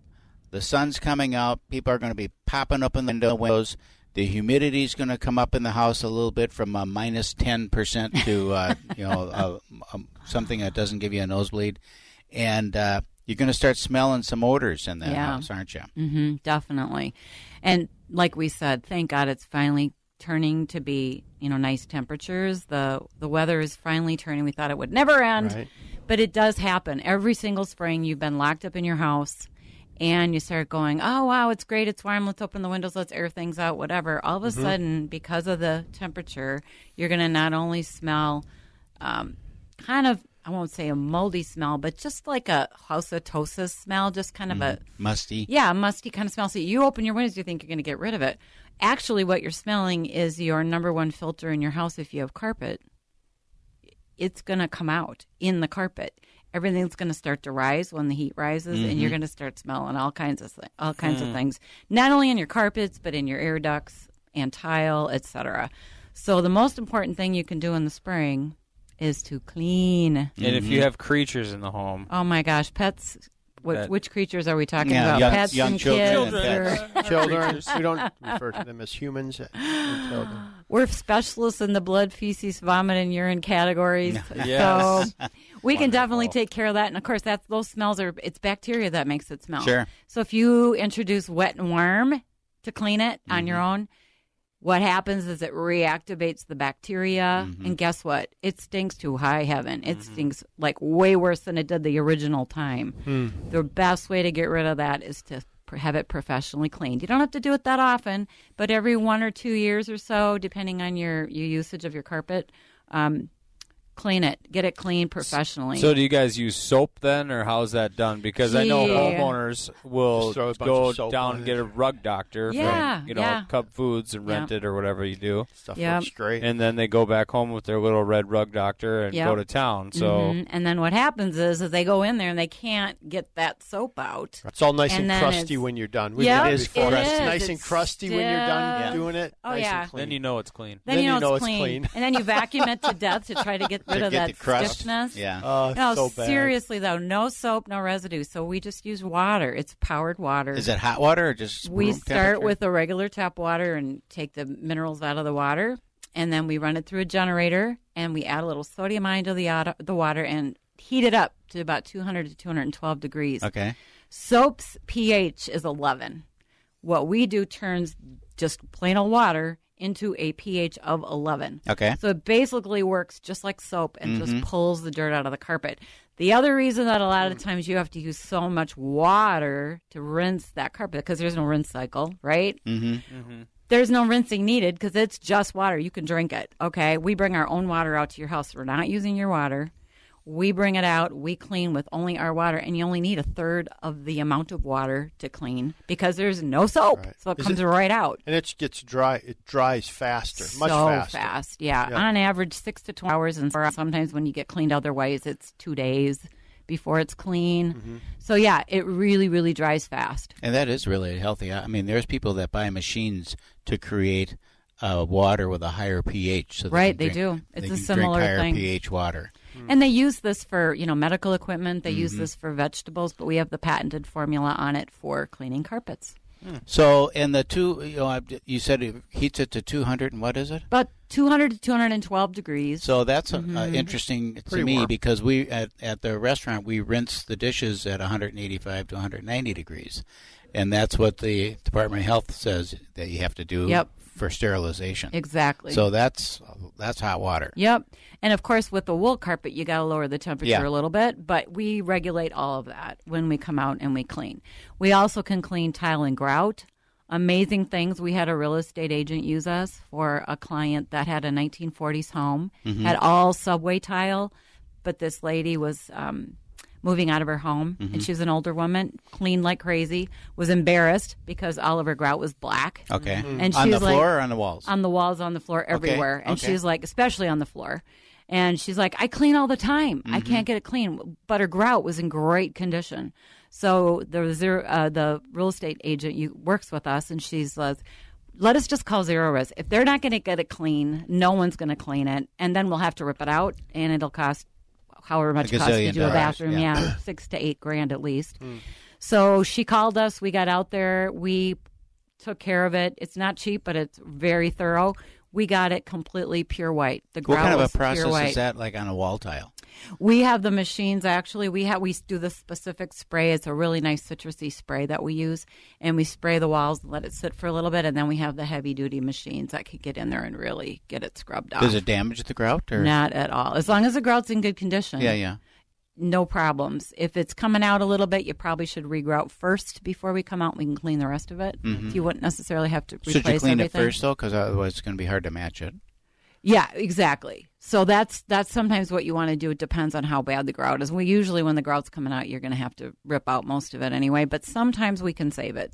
The sun's coming out. People are going to be popping up in the window- windows. The humidity is going to come up in the house a little bit from uh, minus ten percent to uh, you know uh, um, something that doesn't give you a nosebleed, and uh, you're going to start smelling some odors in that Yeah. house, aren't you? hmm definitely. And like we said, thank God it's finally turning to be you know nice temperatures. The the weather is finally turning. We thought it would never end, Right. but it does happen every single spring. You've been locked up in your house. And you start going, oh wow, it's great, it's warm. Let's open the windows, let's air things out, whatever. All of a Mm-hmm. Mhm. sudden, because of the temperature, you're going to not only smell um, kind of I won't say a moldy smell, but just like a housatosis smell, just kind of a Musty. yeah, musty kind of smell. So you open your windows, you think you're going to get rid of it. Actually, what you're smelling is your number one filter in your house. If you have carpet, it's going to come out in the carpet. Everything's going to start to rise when the heat rises, and you're Mhm. going to start smelling all kinds of thi- all kinds of Hmm. things. Not only in your carpets, but in your air ducts and tile, etc. So the most important thing you can do in the spring is to clean. And if you have creatures in the home, Oh my gosh, pets. What, which creatures are we talking Yeah, about? young- pets young and children kids. and or- pets. Children. we don't refer to them as humans. We're specialists in the blood, feces, vomit, and urine categories. Yes. So we can definitely take care of that. And of course, that's those smells are it's bacteria that makes it smell. Sure. So if you introduce wet and warm to clean it on your own, what happens is it reactivates the bacteria, and guess what? It stinks to high heaven. It stinks like way worse than it did the original time. Hmm. The best way to get rid of that is to have it professionally cleaned. You don't have to do it that often, but every one or two years or so, depending on your, your usage of your carpet, um, clean it. Get it cleaned professionally. So do you guys use soap then, or how's that done? Because I know Yeah. homeowners will Just throw a bunch go soap down on and it. get a rug doctor Yeah, from you know yeah. Cub Foods and rent Yeah. it or whatever you do. Stuff Yep. looks great. And then they go back home with their little red rug doctor and Yep. go to town. So Mhm. and then what happens is, is they go in there and they can't get that soap out. It's all nice and, then crusty it's- when you're done. We Yep, did it before. it It's is. nice and It's crusty when you're done stiff. doing it. Oh nice yeah. and clean. then you know it's clean. Then, Then you know, know it's, it's clean. clean. and then you vacuum it to death to try to get rid of that the stiffness. Yeah. Oh, no, so bad. seriously though, no soap, no residue. So we just use water. It's powered water. Is it hot water or just We start with a regular tap water and take the minerals out of the water, and then we run it through a generator, and we add a little sodium ion to the auto- the water and heat it up to about 200 to 212 degrees. Okay. Soap's pH is 11. What we do turns just plain old water into a pH of 11. Okay. So it basically works just like soap and Mhm. just pulls the dirt out of the carpet. The other reason that a lot of times you have to use so much water to rinse that carpet because there's no rinse cycle, right? Mm-hmm. There's no rinsing needed because it's just water. You can drink it. Okay. We bring our own water out to your house. We're not using your water. We bring it out. We clean with only our water, and you only need a third of the amount of water to clean because there's no soap, Right. so it Is comes it- right out. And it gets dry. It dries faster, much so faster. fast. Yeah. Yeah. on average six to twelve hours, and sometimes when you get cleaned otherwise, it's two days before it's clean. Mm-hmm. So yeah, it really, really dries fast. And that is really healthy. I mean, there's people that buy machines to create uh, water with a higher pH. So Right, they drink- do. It's they a can similar drink higher thing. pH water. And they use this for you know medical equipment. They use Mhm. this for vegetables, but we have the patented formula on it for cleaning carpets. So, and the two, you know, you said it heats it to 200, and what is it? About 200 to 212 degrees. So that's uh, Mhm. interesting to me warm. because we at, at the restaurant we rinse the dishes at 185 to 190 degrees, and that's what the Department of Health says that you have to do Yep. For sterilization. Exactly. So that's that's hot water. Yep. And of course, with the wool carpet, you got to lower the temperature Yeah. a little bit, but we regulate all of that when we come out and we clean. We also can clean tile and grout. Amazing things. We had a real estate agent use us for a client that had a 1940s home, Mhm. had all subway tile, but this lady was um, moving out of her home, Mm-hmm. and she was an older woman, clean like crazy, was embarrassed because all of her grout was black. Okay. And On she the was like- floor or on the walls? On the walls, on the floor, everywhere. And okay. she's like, especially on the floor. And she's like, I clean all the time. I Mhm. can't get it clean. But her grout was in great condition. So there was zero, uh, the real estate agent you works with us, and she's like, let us just call Zerorez. If they're not going to get it clean, no one's going to clean it, and then we'll have to rip it out, and it'll cost however much it costs to do a bathroom. yeah. Yeah, six to eight grand at least. Hmm. So she called us. We got out there. We took care of it. It's not cheap, but it's very thorough. We got it completely pure white. The What kind of a process is that like on a wall tile? We have the machines actually. We have we do the specific spray. It's a really nice citrusy spray that we use, and we spray the walls and let it sit for a little bit, and then we have the heavy duty machines that can get in there and really get it scrubbed off. Does it damage the grout? Or? Not at all. As long as the grout's in good condition. Yeah, yeah. No problems. If it's coming out a little bit, you probably should regrout first before we come out. We can clean the rest of it. Mhm. You wouldn't necessarily have to replace Should you clean everything. it first though? Because otherwise it's going to be hard to match it. Yeah, exactly. So that's that's sometimes what you want to do. It depends on how bad the grout is. We usually when the grout's coming out, you're going to have to rip out most of it anyway. But sometimes we can save it.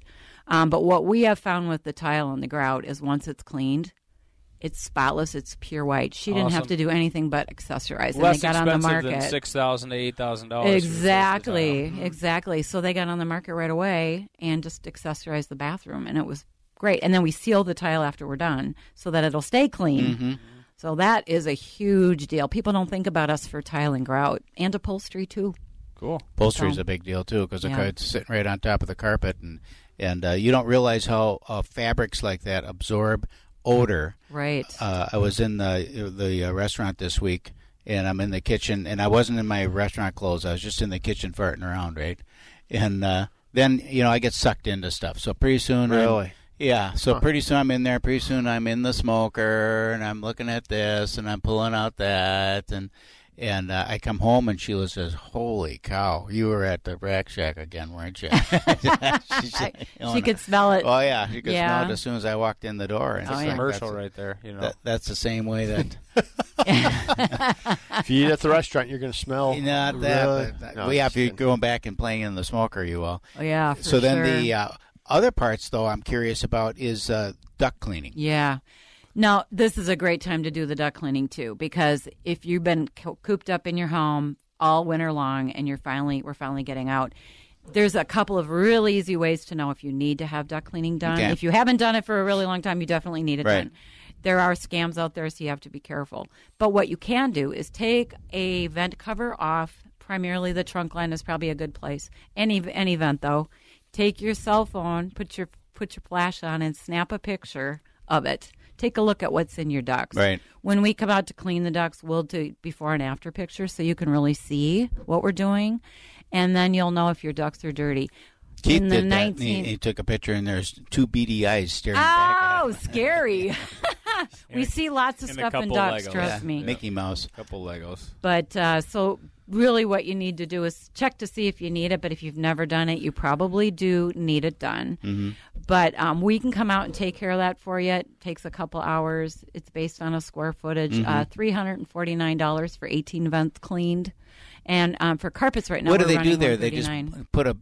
Um, but what we have found with the tile and the grout is once it's cleaned, it's spotless. It's pure white. She didn't have to do anything but accessorize. Less and they got on the expensive market. than six thousand to eight thousand dollars. Exactly, exactly. So they got on the market right away and just accessorized the bathroom, and it was great. And then we seal the tile after we're done so that it'll stay clean. Mhm. So that is a huge deal. People don't think about us for tile and grout and upholstery too. Cool. Upholstery is So- a big deal too because Yeah. it's sitting right on top of the carpet, and and uh, you don't realize how uh, fabrics like that absorb odor. Right. Uh, I was in the the uh, restaurant this week, and I'm in the kitchen, and I wasn't in my restaurant clothes. I was just in the kitchen farting around, right? And uh, then you know I get sucked into stuff. So pretty soon, I'm- Really? Yeah. So Huh. pretty soon I'm in there. Pretty soon I'm in the smoker, and I'm looking at this, and I'm pulling out that, and and uh, I come home, and Sheila says, "Holy cow, you were at the rack shack again, weren't you?" She said, She could smell it. Oh yeah, she could Yeah. smell it as soon as I walked in the door. And It's a it's commercial that's- right there, you know. that- that's the same way that. if you eat at the restaurant, you're going to smell. Not that. really- but that- No, well, yeah, if you're going back and playing in the smoker, you will. Oh, yeah, for so then the uh, other parts, though, I'm curious about is uh, duct cleaning. Yeah. Now, this is a great time to do the duct cleaning too, because if you've been co- cooped up in your home all winter long and you're finally we're finally getting out, there's a couple of really easy ways to know if you need to have duct cleaning done. Okay. If you haven't done it for a really long time, you definitely need it Right. done. There are scams out there, so you have to be careful. But what you can do is take a vent cover off. Primarily, the trunk line is probably a good place. Any any vent though, take your cell phone, put your put your flash on, and snap a picture of it. Take a look at what's in your ducks. Right. When we come out to clean the ducks, we'll do before and after pictures so you can really see what we're doing, and then you'll know if your ducks are dirty. Keith in the did that. and He, he took a picture, and there's two beady eyes staring back. Oh, scary! we see lots of And stuff in ducks. Legos. Trust Yeah, me. Mickey Mouse. A couple Legos. But uh, so really, what you need to do is check to see if you need it. But if you've never done it, you probably do need it done. Mm-hmm. But um, we can come out and take care of that for you. It takes a couple hours. It's based on a square footage. Uh, Three hundred and forty nine dollars for eighteen vents cleaned, and um, for carpets right now. what do they do there? They just put a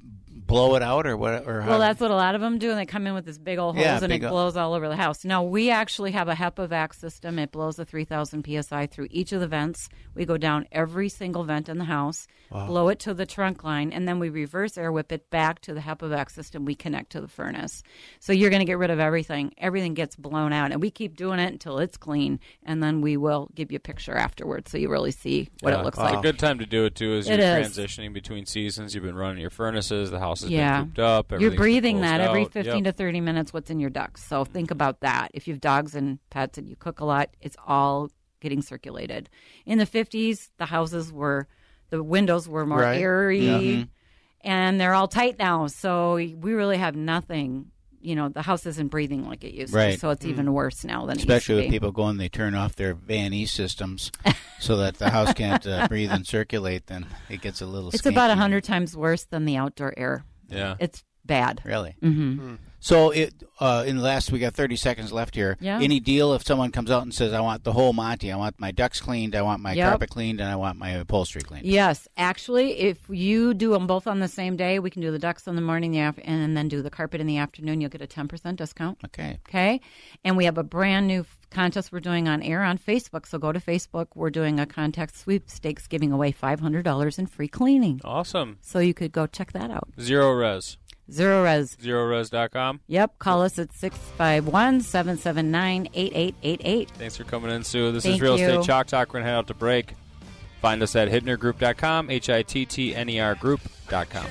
blow it out, or what? Or? Well, that's what a lot of them do, and they come in with this big old hose, Yeah, and it o- blows all over the house. No, we actually have a HEPA vac system. It blows a 3,000 psi through each of the vents. We go down every single vent in the house, Wow. blow it to the trunk line, and then we reverse air whip it back to the HEPA vac system. We connect to the furnace. So you're going to get rid of everything. Everything gets blown out, and we keep doing it until it's clean, and then we will give you a picture afterwards so you really see what Yeah, it looks it's like. a good time to do it too. is It you're is. transitioning between seasons, you've been running your furnaces. The house has yeah. been cooped up. You're breathing closed that every 15 Yep. to 30 minutes what's in your ducts. So think about that. If you have dogs and pets and you cook a lot, it's all getting circulated. In the 50s, the houses were the windows were more Right. airy Yeah. Mm-hmm. Mhm. and they're all tight now. So we really have nothing, you know, the house isn't breathing like it used Right. to. So it's even worse now than Especially it when used to be. people go and they turn off their Van E systems so that the house can't uh, breathe and circulate, then it gets a little. It's about a hundred times worse than the outdoor air. Yeah. It's bad. Really? hmm So, it, uh, in the last, we got 30 seconds left here. Yeah. Any deal if someone comes out and says, I want the whole Monty, I want my ducks cleaned, I want my Yep. carpet cleaned, and I want my upholstery cleaned? Yes, actually, if you do them both on the same day, we can do the ducks in the morning, the af- and then do the carpet in the afternoon. You'll get a ten percent discount. Okay. Okay, and we have a brand new contest we're doing on air on Facebook. So go to Facebook. We're doing a contest sweepstakes, giving away five hundred dollars in free cleaning. Awesome. So you could go check that out. Zerorez. Zero res. Zerorez.com. Yep. Call us at 651 779 8888. Thanks for coming in, Sue. This Thank is Real you. Estate Chalk Talk. We're going to head out to break. Find us at hittnergroup.com, H I T T N E R group.com.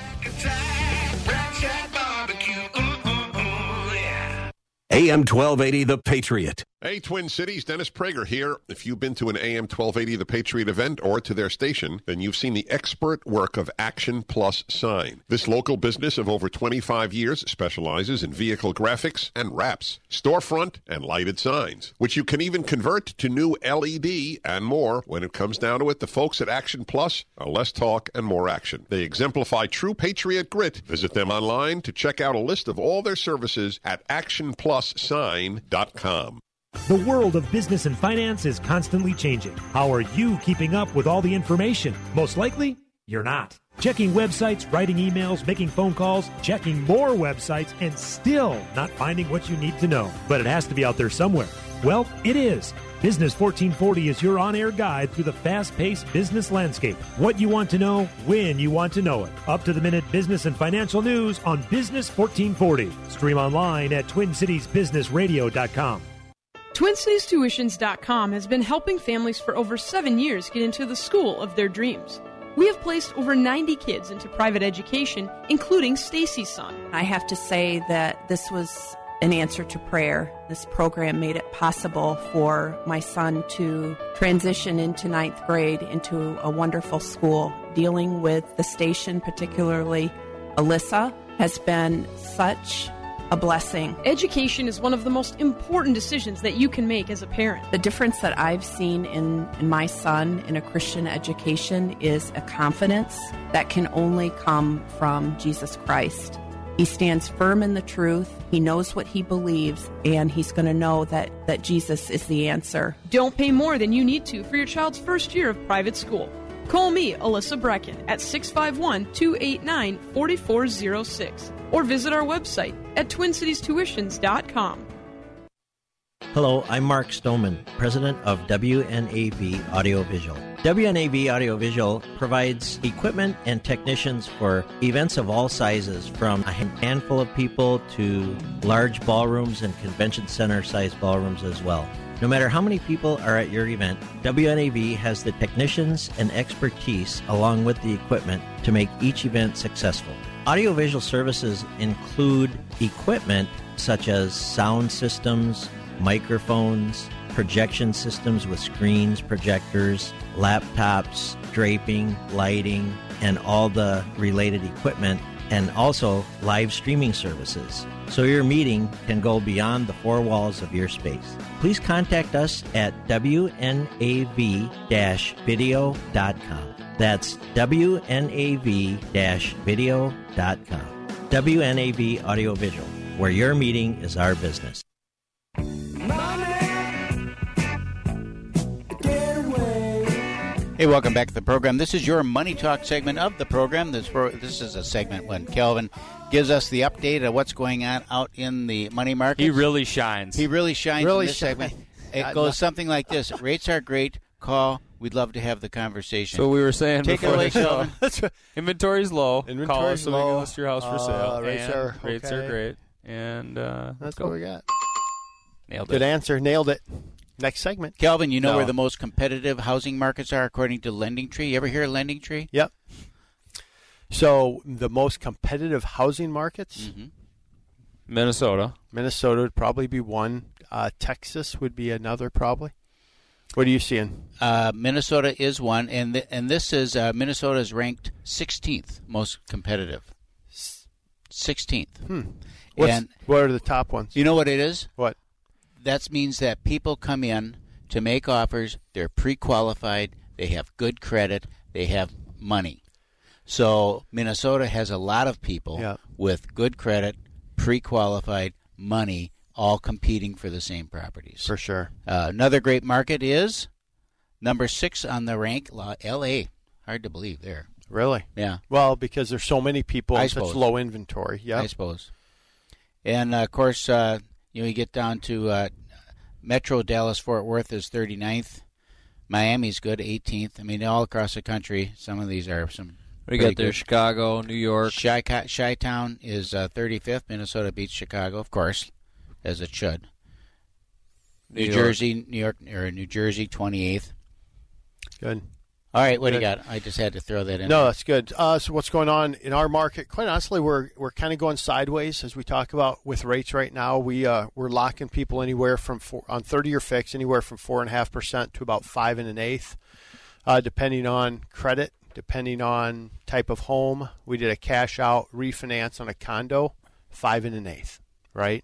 AM 1280 The Patriot. Hey, Twin Cities, Dennis Prager here. If you've been to an AM 1280 The Patriot event or to their station, then you've seen the expert work of Action Plus Sign. This local business of over 25 years specializes in vehicle graphics and wraps, storefront and lighted signs, which you can even convert to new LED and more. When it comes down to it, the folks at Action Plus are less talk and more action. They exemplify true Patriot grit. Visit them online to check out a list of all their services at actionplussign.com. The world of business and finance is constantly changing. How are you keeping up with all the information? Most likely, you're not. Checking websites, writing emails, making phone calls, checking more websites, and still not finding what you need to know. But it has to be out there somewhere. Well, it is. Business 1440 is your on air guide through the fast paced business landscape. What you want to know, when you want to know it. Up to the minute business and financial news on Business 1440. Stream online at TwinCitiesBusinessRadio.com. TwinCitiesTuitions.com has been helping families for over seven years get into the school of their dreams. We have placed over 90 kids into private education, including Stacy's son. I have to say that this was an answer to prayer. This program made it possible for my son to transition into ninth grade into a wonderful school. Dealing with the station, particularly Alyssa, has been such a blessing. Education is one of the most important decisions that you can make as a parent. The difference that I've seen in, in my son in a Christian education is a confidence that can only come from Jesus Christ. He stands firm in the truth. He knows what he believes, and he's going to know that, that Jesus is the answer. Don't pay more than you need to for your child's first year of private school. Call me, Alyssa Brecken, at 651 289 4406 or visit our website at twincitiestuitions.com. Hello, I'm Mark Stoneman, president of WNAV Audiovisual. WNAV Audiovisual provides equipment and technicians for events of all sizes, from a handful of people to large ballrooms and convention center sized ballrooms as well. No matter how many people are at your event, WNAV has the technicians and expertise along with the equipment to make each event successful. Audiovisual services include equipment such as sound systems, microphones, projection systems with screens, projectors, laptops, draping, lighting, and all the related equipment, and also live streaming services. So your meeting can go beyond the four walls of your space. Please contact us at WNAV-video.com. That's WNAV-video.com. WNAV Audiovisual, where your meeting is our business. Hey, welcome back to the program. This is your Money Talk segment of the program. This, pro- this is a segment when Kelvin gives us the update of what's going on out in the money market. He really shines. He really shines Really in this shines. segment. It I- goes something like this: Rates are great. Call. We'd love to have the conversation. So we were saying Take before it away, the show. Kelvin. Inventory's low. Call Inventory's us so we low. can list your house for Uh, sale. rates and are rates are great. And uh, That's let's what we got. Nailed it. Good answer. Nailed it. Next segment. Kelvin, you know No. where the most competitive housing markets are according to Lending Tree. You ever hear of LendingTree? Yep. So the most competitive housing markets, Mm-hmm. Minnesota. Minnesota would probably be one. Uh, Texas would be another, probably. What are you seeing? Uh, Minnesota is one, and th- and this is uh, Minnesota is ranked 16th most competitive. 16th. Hmm. What's, And what are the top ones? you know what it is? What? That means that people come in to make offers. They're pre-qualified. They have good credit. They have money. So Minnesota has a lot of people Yeah. with good credit, pre-qualified, money, all competing for the same properties. For sure. Uh, another great market is number six on the rank, La-. Hard to believe there. Really? Yeah. Well, because there's so many people I such suppose. low inventory. Yeah. I suppose. And uh, of course, uh, you know, you get down to uh, Metro Dallas Fort Worth is 39th. Miami's good, 18th. I mean, all across the country, some of these are some. We pretty got there good. Chicago, New York. Chi Chi Town is uh, 35th. Minnesota beats Chicago, of course, as it should. New, New Jersey, New York, or New Jersey, 28th. Good. All right, what do you got? I just had to throw that in. No, that's good. Uh, so what's going on in our market? Quite honestly, we're we're kind of going sideways as we talk about with rates right now. We uh, we're locking people anywhere from four, on thirty year fix anywhere from four and a half percent to about five and an eighth, uh, depending on credit, depending on type of home. We did a cash out refinance on a condo, five and an eighth, right?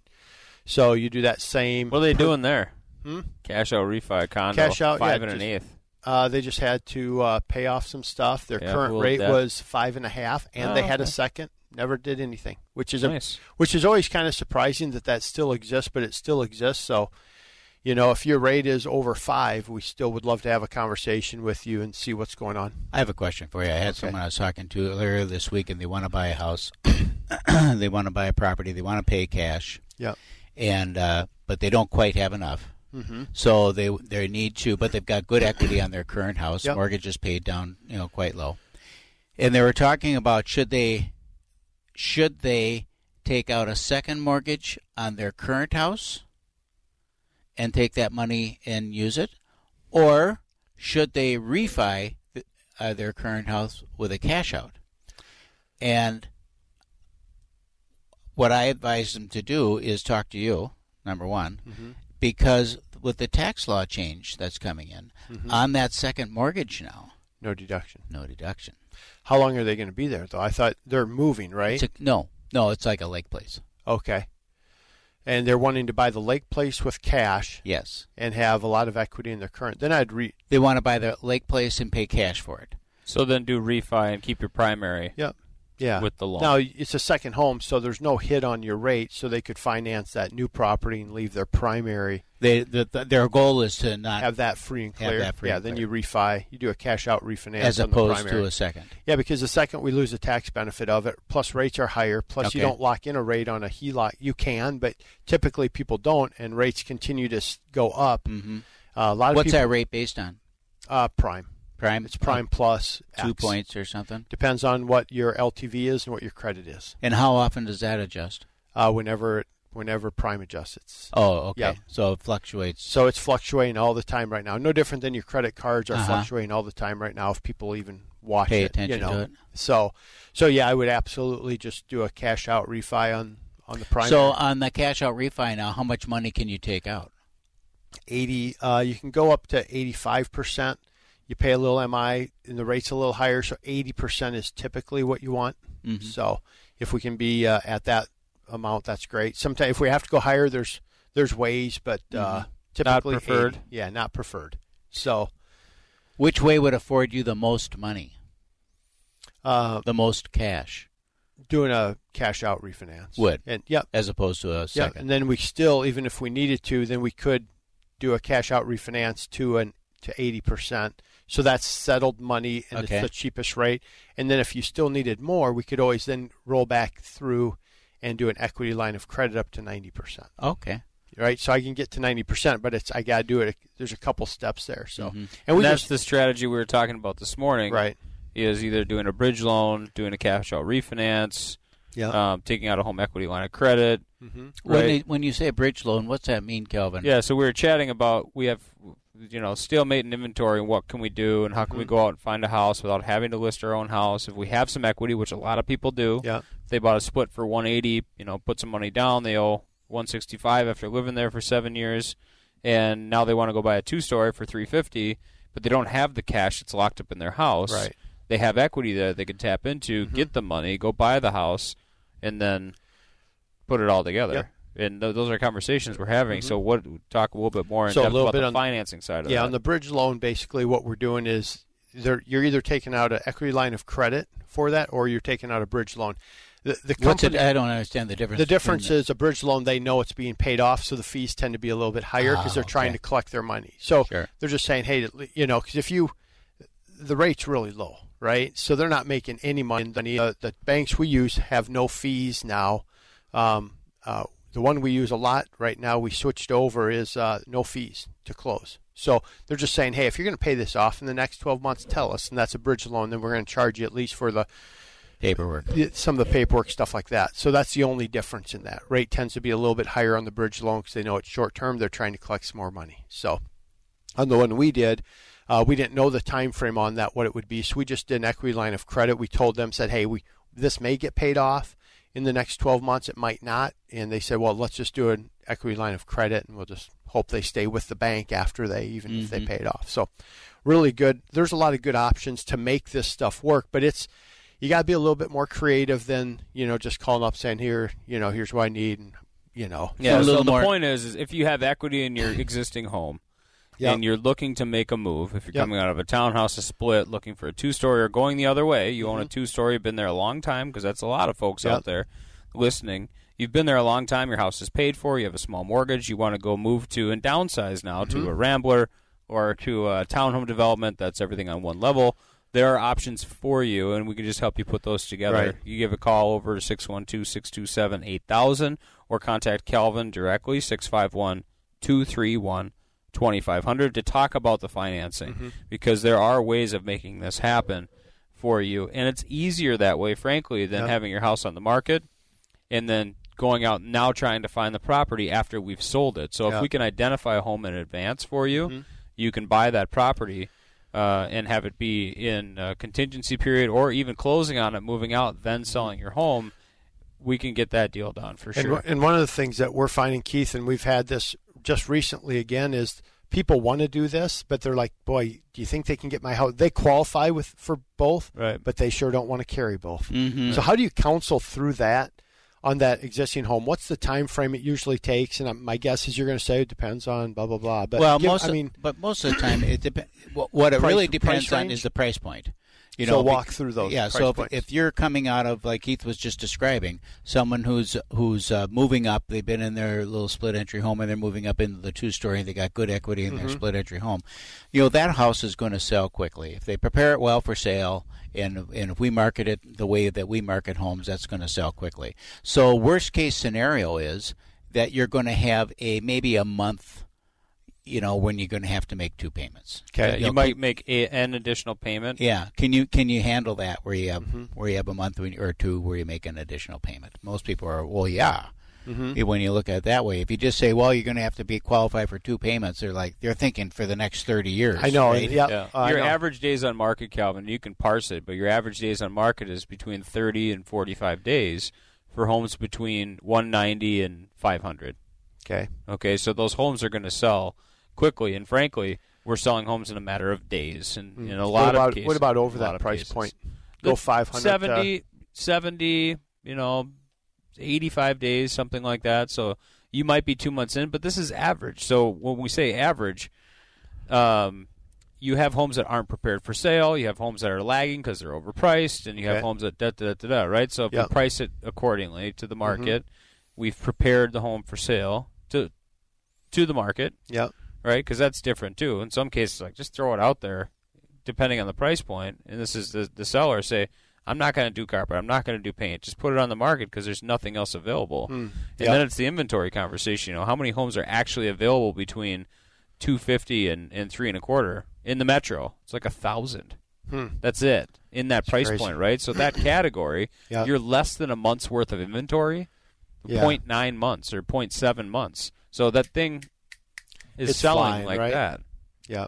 So you do that same. What are they doing there? Hmm? Cash out refi condo. Cash out, five yeah, and an eighth. Uh, they just had to uh, pay off some stuff. Their Yeah, current pooled rate debt. was five and a half, and Oh, they had a second. Never did anything, which is Nice. a, which is always kind of surprising that that still exists, but it still exists. So, you know, if your rate is over five, we still would love to have a conversation with you and see what's going on. I have a question for you. I had Okay. someone I was talking to earlier this week, and they want to buy a house. they want to buy a property. They want to pay cash. Yeah. And uh, but they don't quite have enough. Mhm. So they they need to, but they've got good equity on their current house. Yep. Mortgage is paid down, you know, quite low. And they were talking about should they should they take out a second mortgage on their current house and take that money and use it, or should they refi uh, their current house with a cash out? And what I advise them to do is talk to you, number one, Mhm. Because with the tax law change that's coming in Mhm. on that second mortgage now, No deduction. no deduction. How long are they going to be there, though? I thought they're moving, right? It's a, no, no, it's like a lake place. okay. And they're wanting to buy the lake place with cash. Yes. And have a lot of equity in their current. Then I'd re. They want to buy the lake place and pay cash for it. So then do refi and keep your primary. Yep. Yeah. With the loan. Now it's a second home, so there's no hit on your rate, so they could finance that new property and leave their primary. They the, the, their goal is to not have that free and have clear. that free yeah. and then clear. you refi, you do a cash out refinance As on the opposed to a second. Yeah, because the second we lose the tax benefit of it. Plus rates are higher. Plus you don't lock in a rate on a HELOC. You can, but typically people don't, and rates continue to go up. Mhm. Uh, a lot of What's people, that rate based on? Uh, prime. Prime. It's prime plus two X. points or something. Depends on what your LTV is and what your credit is. And how often does that adjust? Uh, whenever whenever prime adjusts, it's Oh, okay. Yeah. So it fluctuates. So it's fluctuating all the time right now. No different than your credit cards are Uh-huh. fluctuating all the time right now. If people even watch Pay it, attention you know. to it. So, so yeah, I would absolutely just do a cash out refi on on the prime. So on the cash out refi now, how much money can you take out? eighty, uh, you can go up to eighty five percent. You pay a little MI, and the rate's a little higher. So eighty percent is typically what you want. Mhm. So if we can be uh, at that amount, that's great. Sometimes if we have to go higher, there's there's ways, but uh, Mhm. typically Not preferred? 80. Yeah, not preferred. So Which way would afford you the most money? Uh, the most cash doing a cash out refinance would, and yep, as opposed to a Yep, second. and then we still, even if we needed to, then we could do a cash out refinance to an to eighty percent. So that's settled money and Okay. it's the cheapest rate. And then if you still needed more, we could always then roll back through and do an equity line of credit up to ninety percent. Okay. Right, so I can get to ninety percent, but it's I got to do it. There's a couple steps there. So, Mhm. and And that's just the strategy we were talking about this morning. Right. Is either doing a bridge loan, doing a cash out refinance, Yeah. um, taking out a home equity line of credit. Mhm. When, they, when you say bridge loan, what's that mean, Kelvin? Yeah, so we were chatting about we have you know stalemate and inventory and what can we do and how can we Mhm. go out and find a house without having to list our own house if we have some equity which a lot of people do Yeah. if they bought a split for 180 you know put some money down they owe 165 after living there for seven years and now they want to go buy a two story for 350 but they don't have the cash that's locked up in their house Right. they have equity there they can tap into Mm-hmm. get the money go buy the house and then put it all together Yep. And th- those are conversations we're having. Mhm. So, what talk a little bit more in So a depth little about bit the on- financing side of yeah, that. Yeah, on the bridge loan, basically what we're doing is you're either taking out an equity line of credit for that, or you're taking out a bridge loan. The, the What's it? company, I don't understand the difference. the difference is a bridge loan. They know it's being paid off, so the fees tend to be a little bit higher because Ah, they're trying to collect their money. So Sure. they're just saying, hey, you know, because if you, the rate's really low, right? So they're not making any money. The, uh, the banks we use have no fees now. Um, uh, the one we use a lot right now, we switched over, is uh, no fees to close. So they're just saying, hey, if you're going to pay this off in the next 12 months, tell us, and that's a bridge loan. Then we're going to charge you at least for the paperwork. some of the paperwork stuff like that. So that's the only difference in that. Rate tends to be a little bit higher on the bridge loan because they know it's short term. They're trying to collect some more money. So on the one we did, Uh, we didn't know the time frame on that, what it would be, so we just did an equity line of credit. We told them, said, hey, we this may get paid off in the next 12 months. It might not. And they said, well, let's just do an equity line of credit, and we'll just hope they stay with the bank after they, even if they Mhm. pay it off. So really good. There's a lot of good options to make this stuff work, but it's you got to be a little bit more creative than you know just calling up saying here, you know, here's what I need, and you know, Yeah. a So the more- point is, is if you have equity in your existing home, Yep. and you're looking to make a move, if you're Yep. coming out of a townhouse, a split, looking for a two-story, or going the other way, you own a Mhm. two-story, been there a long time, because that's a lot of folks Yep. out there listening. You've been there a long time. Your house is paid for. You have a small mortgage. You want to go move to and downsize now Mhm. to a Rambler or to a townhome development. That's everything on one level. There are options for you, and we can just help you put those together. Right. You give a call over to 612 627 8000 or contact Calvin directly, 651 231 2500 to talk about the financing Mhm. because there are ways of making this happen for you. And it's easier that way, frankly, than Yep. having your house on the market and then going out now trying to find the property after we've sold it. So if we can identify a home in advance for you, Mhm. you can buy that property uh, and have it be in a contingency period or even closing on it, moving out, then selling your home. We can get that deal done for sure. one- and one of the things that we're finding, Keith, and we've had this just recently again, is people want to do this, but they're like, "Boy, do you think they can get my house?" They qualify with for both, right? But they sure don't want to carry both. Mhm. So, how do you counsel through that on that existing home? What's the time frame it usually takes? And uh, my guess is you're going to say it depends on blah blah blah. But well, give- most I of- but most of the time, it depends. what, what it Price- really depends on range? is the price point. You So know, walk bec- through those Yeah, so if, if you're coming out of like Keith was just describing, someone who's who's uh, moving up, they've been in their little split entry home and they're moving up into the two story. And they got good equity in their Mhm. split entry home. You know that house is going to sell quickly if they prepare it well for sale. And, and if we market it the way that we market homes, that's going to sell quickly. So worst case scenario is that you're going to have a maybe a month, you know, when you're going to have to make two payments. Yeah, know, you might make a, an additional payment. yeah, can you can you handle that where you have Mm-hmm. where you have a month when, or two where you make an additional payment? Most people are well, yeah. Mhm. When you look at it that way, if you just say, well, you're going to have to be qualified for two payments, they're like they're thinking for the next thirty years. I know, right? yeah. I your know. average days on market, Calvin, you can parse it, but your average days on market is between 30 and 45 days for homes between 190 and 500. Okay. Okay, so those homes are going to sell quickly, and frankly, we're selling homes in a matter of days, and Mm. in a What lot about- of cases. what about over that price cases. point? Go 500 to- 70, 70, you know, 85 days, something like that. So you might be two months in, but this is average. So when we say average, um, you have homes that aren't prepared for sale. You have homes that are lagging because they're overpriced, and you have Okay. homes that da da da da. Right. So if Yep. we price it accordingly to the Mm-hmm. market, we've prepared the home for sale to to the market. Yep. Right. Because that's different too. In some cases, like just throw it out there, depending on the price point. And this is the the seller say. I'm not going to do carpet. I'm not going to do paint. Just put it on the market because there's nothing else available. Hmm. And then it's the inventory conversation. You know, how many homes are actually available between 250 and, and three and a quarter in the metro? It's like a thousand. Hmm. That's it in that price crazy. point, right? So that category, Yeah. you're less than a month's worth of inventory, Yeah. 0.9 months or 0.7 months. So that thing is It's selling flying, like right? that. Yeah.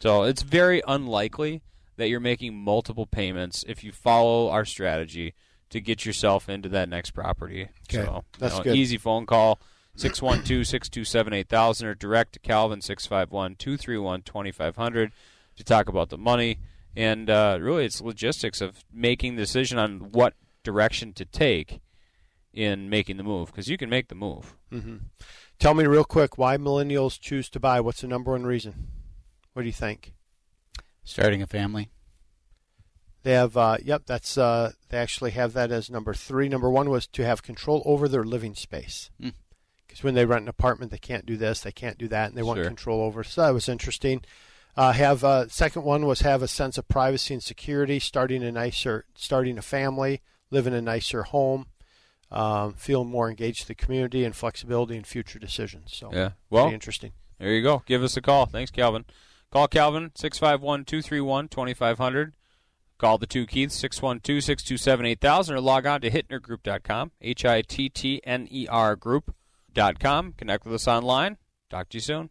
So it's very unlikely that you're making multiple payments if you follow our strategy to get yourself into that next property. Okay. So, you That's know, good. easy phone call 612-627-8000 or direct to Calvin 651-231-2500 to talk about the money and uh, really it's logistics of making the decision on what direction to take in making the move because you can make the move. hmm Tell me real quick why millennials choose to buy. What's the number one reason? What do you think? Starting a family. They have, uh, yep, that's uh, they actually have that as number three. Number one was to have control over their living space. Hmm. Because when they rent an apartment, they can't do this, they can't do that, and they want Sure. control over. So that was interesting. Uh, have uh, second one was have a sense of privacy and security, starting a nicer, starting a family, live in a nicer home, um, feel more engaged in the community, and flexibility in future decisions. So Yeah. Well, interesting. There you go. Give us a call. Thanks, Calvin. Call Calvin 651-231-2500. Call the two Keiths 612-627-8000 or log on to hittnergroup.com, H I T T N E R group.com. Connect with us online. Talk to you soon.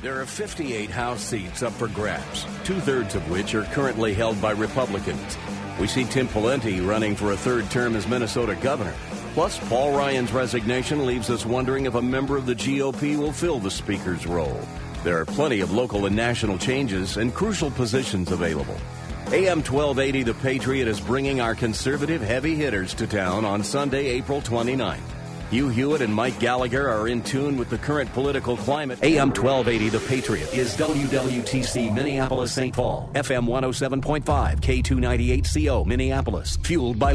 There are 58 House seats up for grabs, two thirds of which are currently held by Republicans. We see Tim Pawlenty running for a third term as Minnesota governor. Plus, Paul Ryan's resignation leaves us wondering if a member of the GOP will fill the Speaker's role. There are plenty of local and national changes and crucial positions available. AM 1280 The Patriot is bringing our conservative heavy hitters to town on Sunday, April 29th. Hugh Hewitt and Mike Gallagher are in tune with the current political climate. AM 1280 The Patriot is WWTC Minneapolis St. Paul, FM 107.5, K298CO Minneapolis, fueled by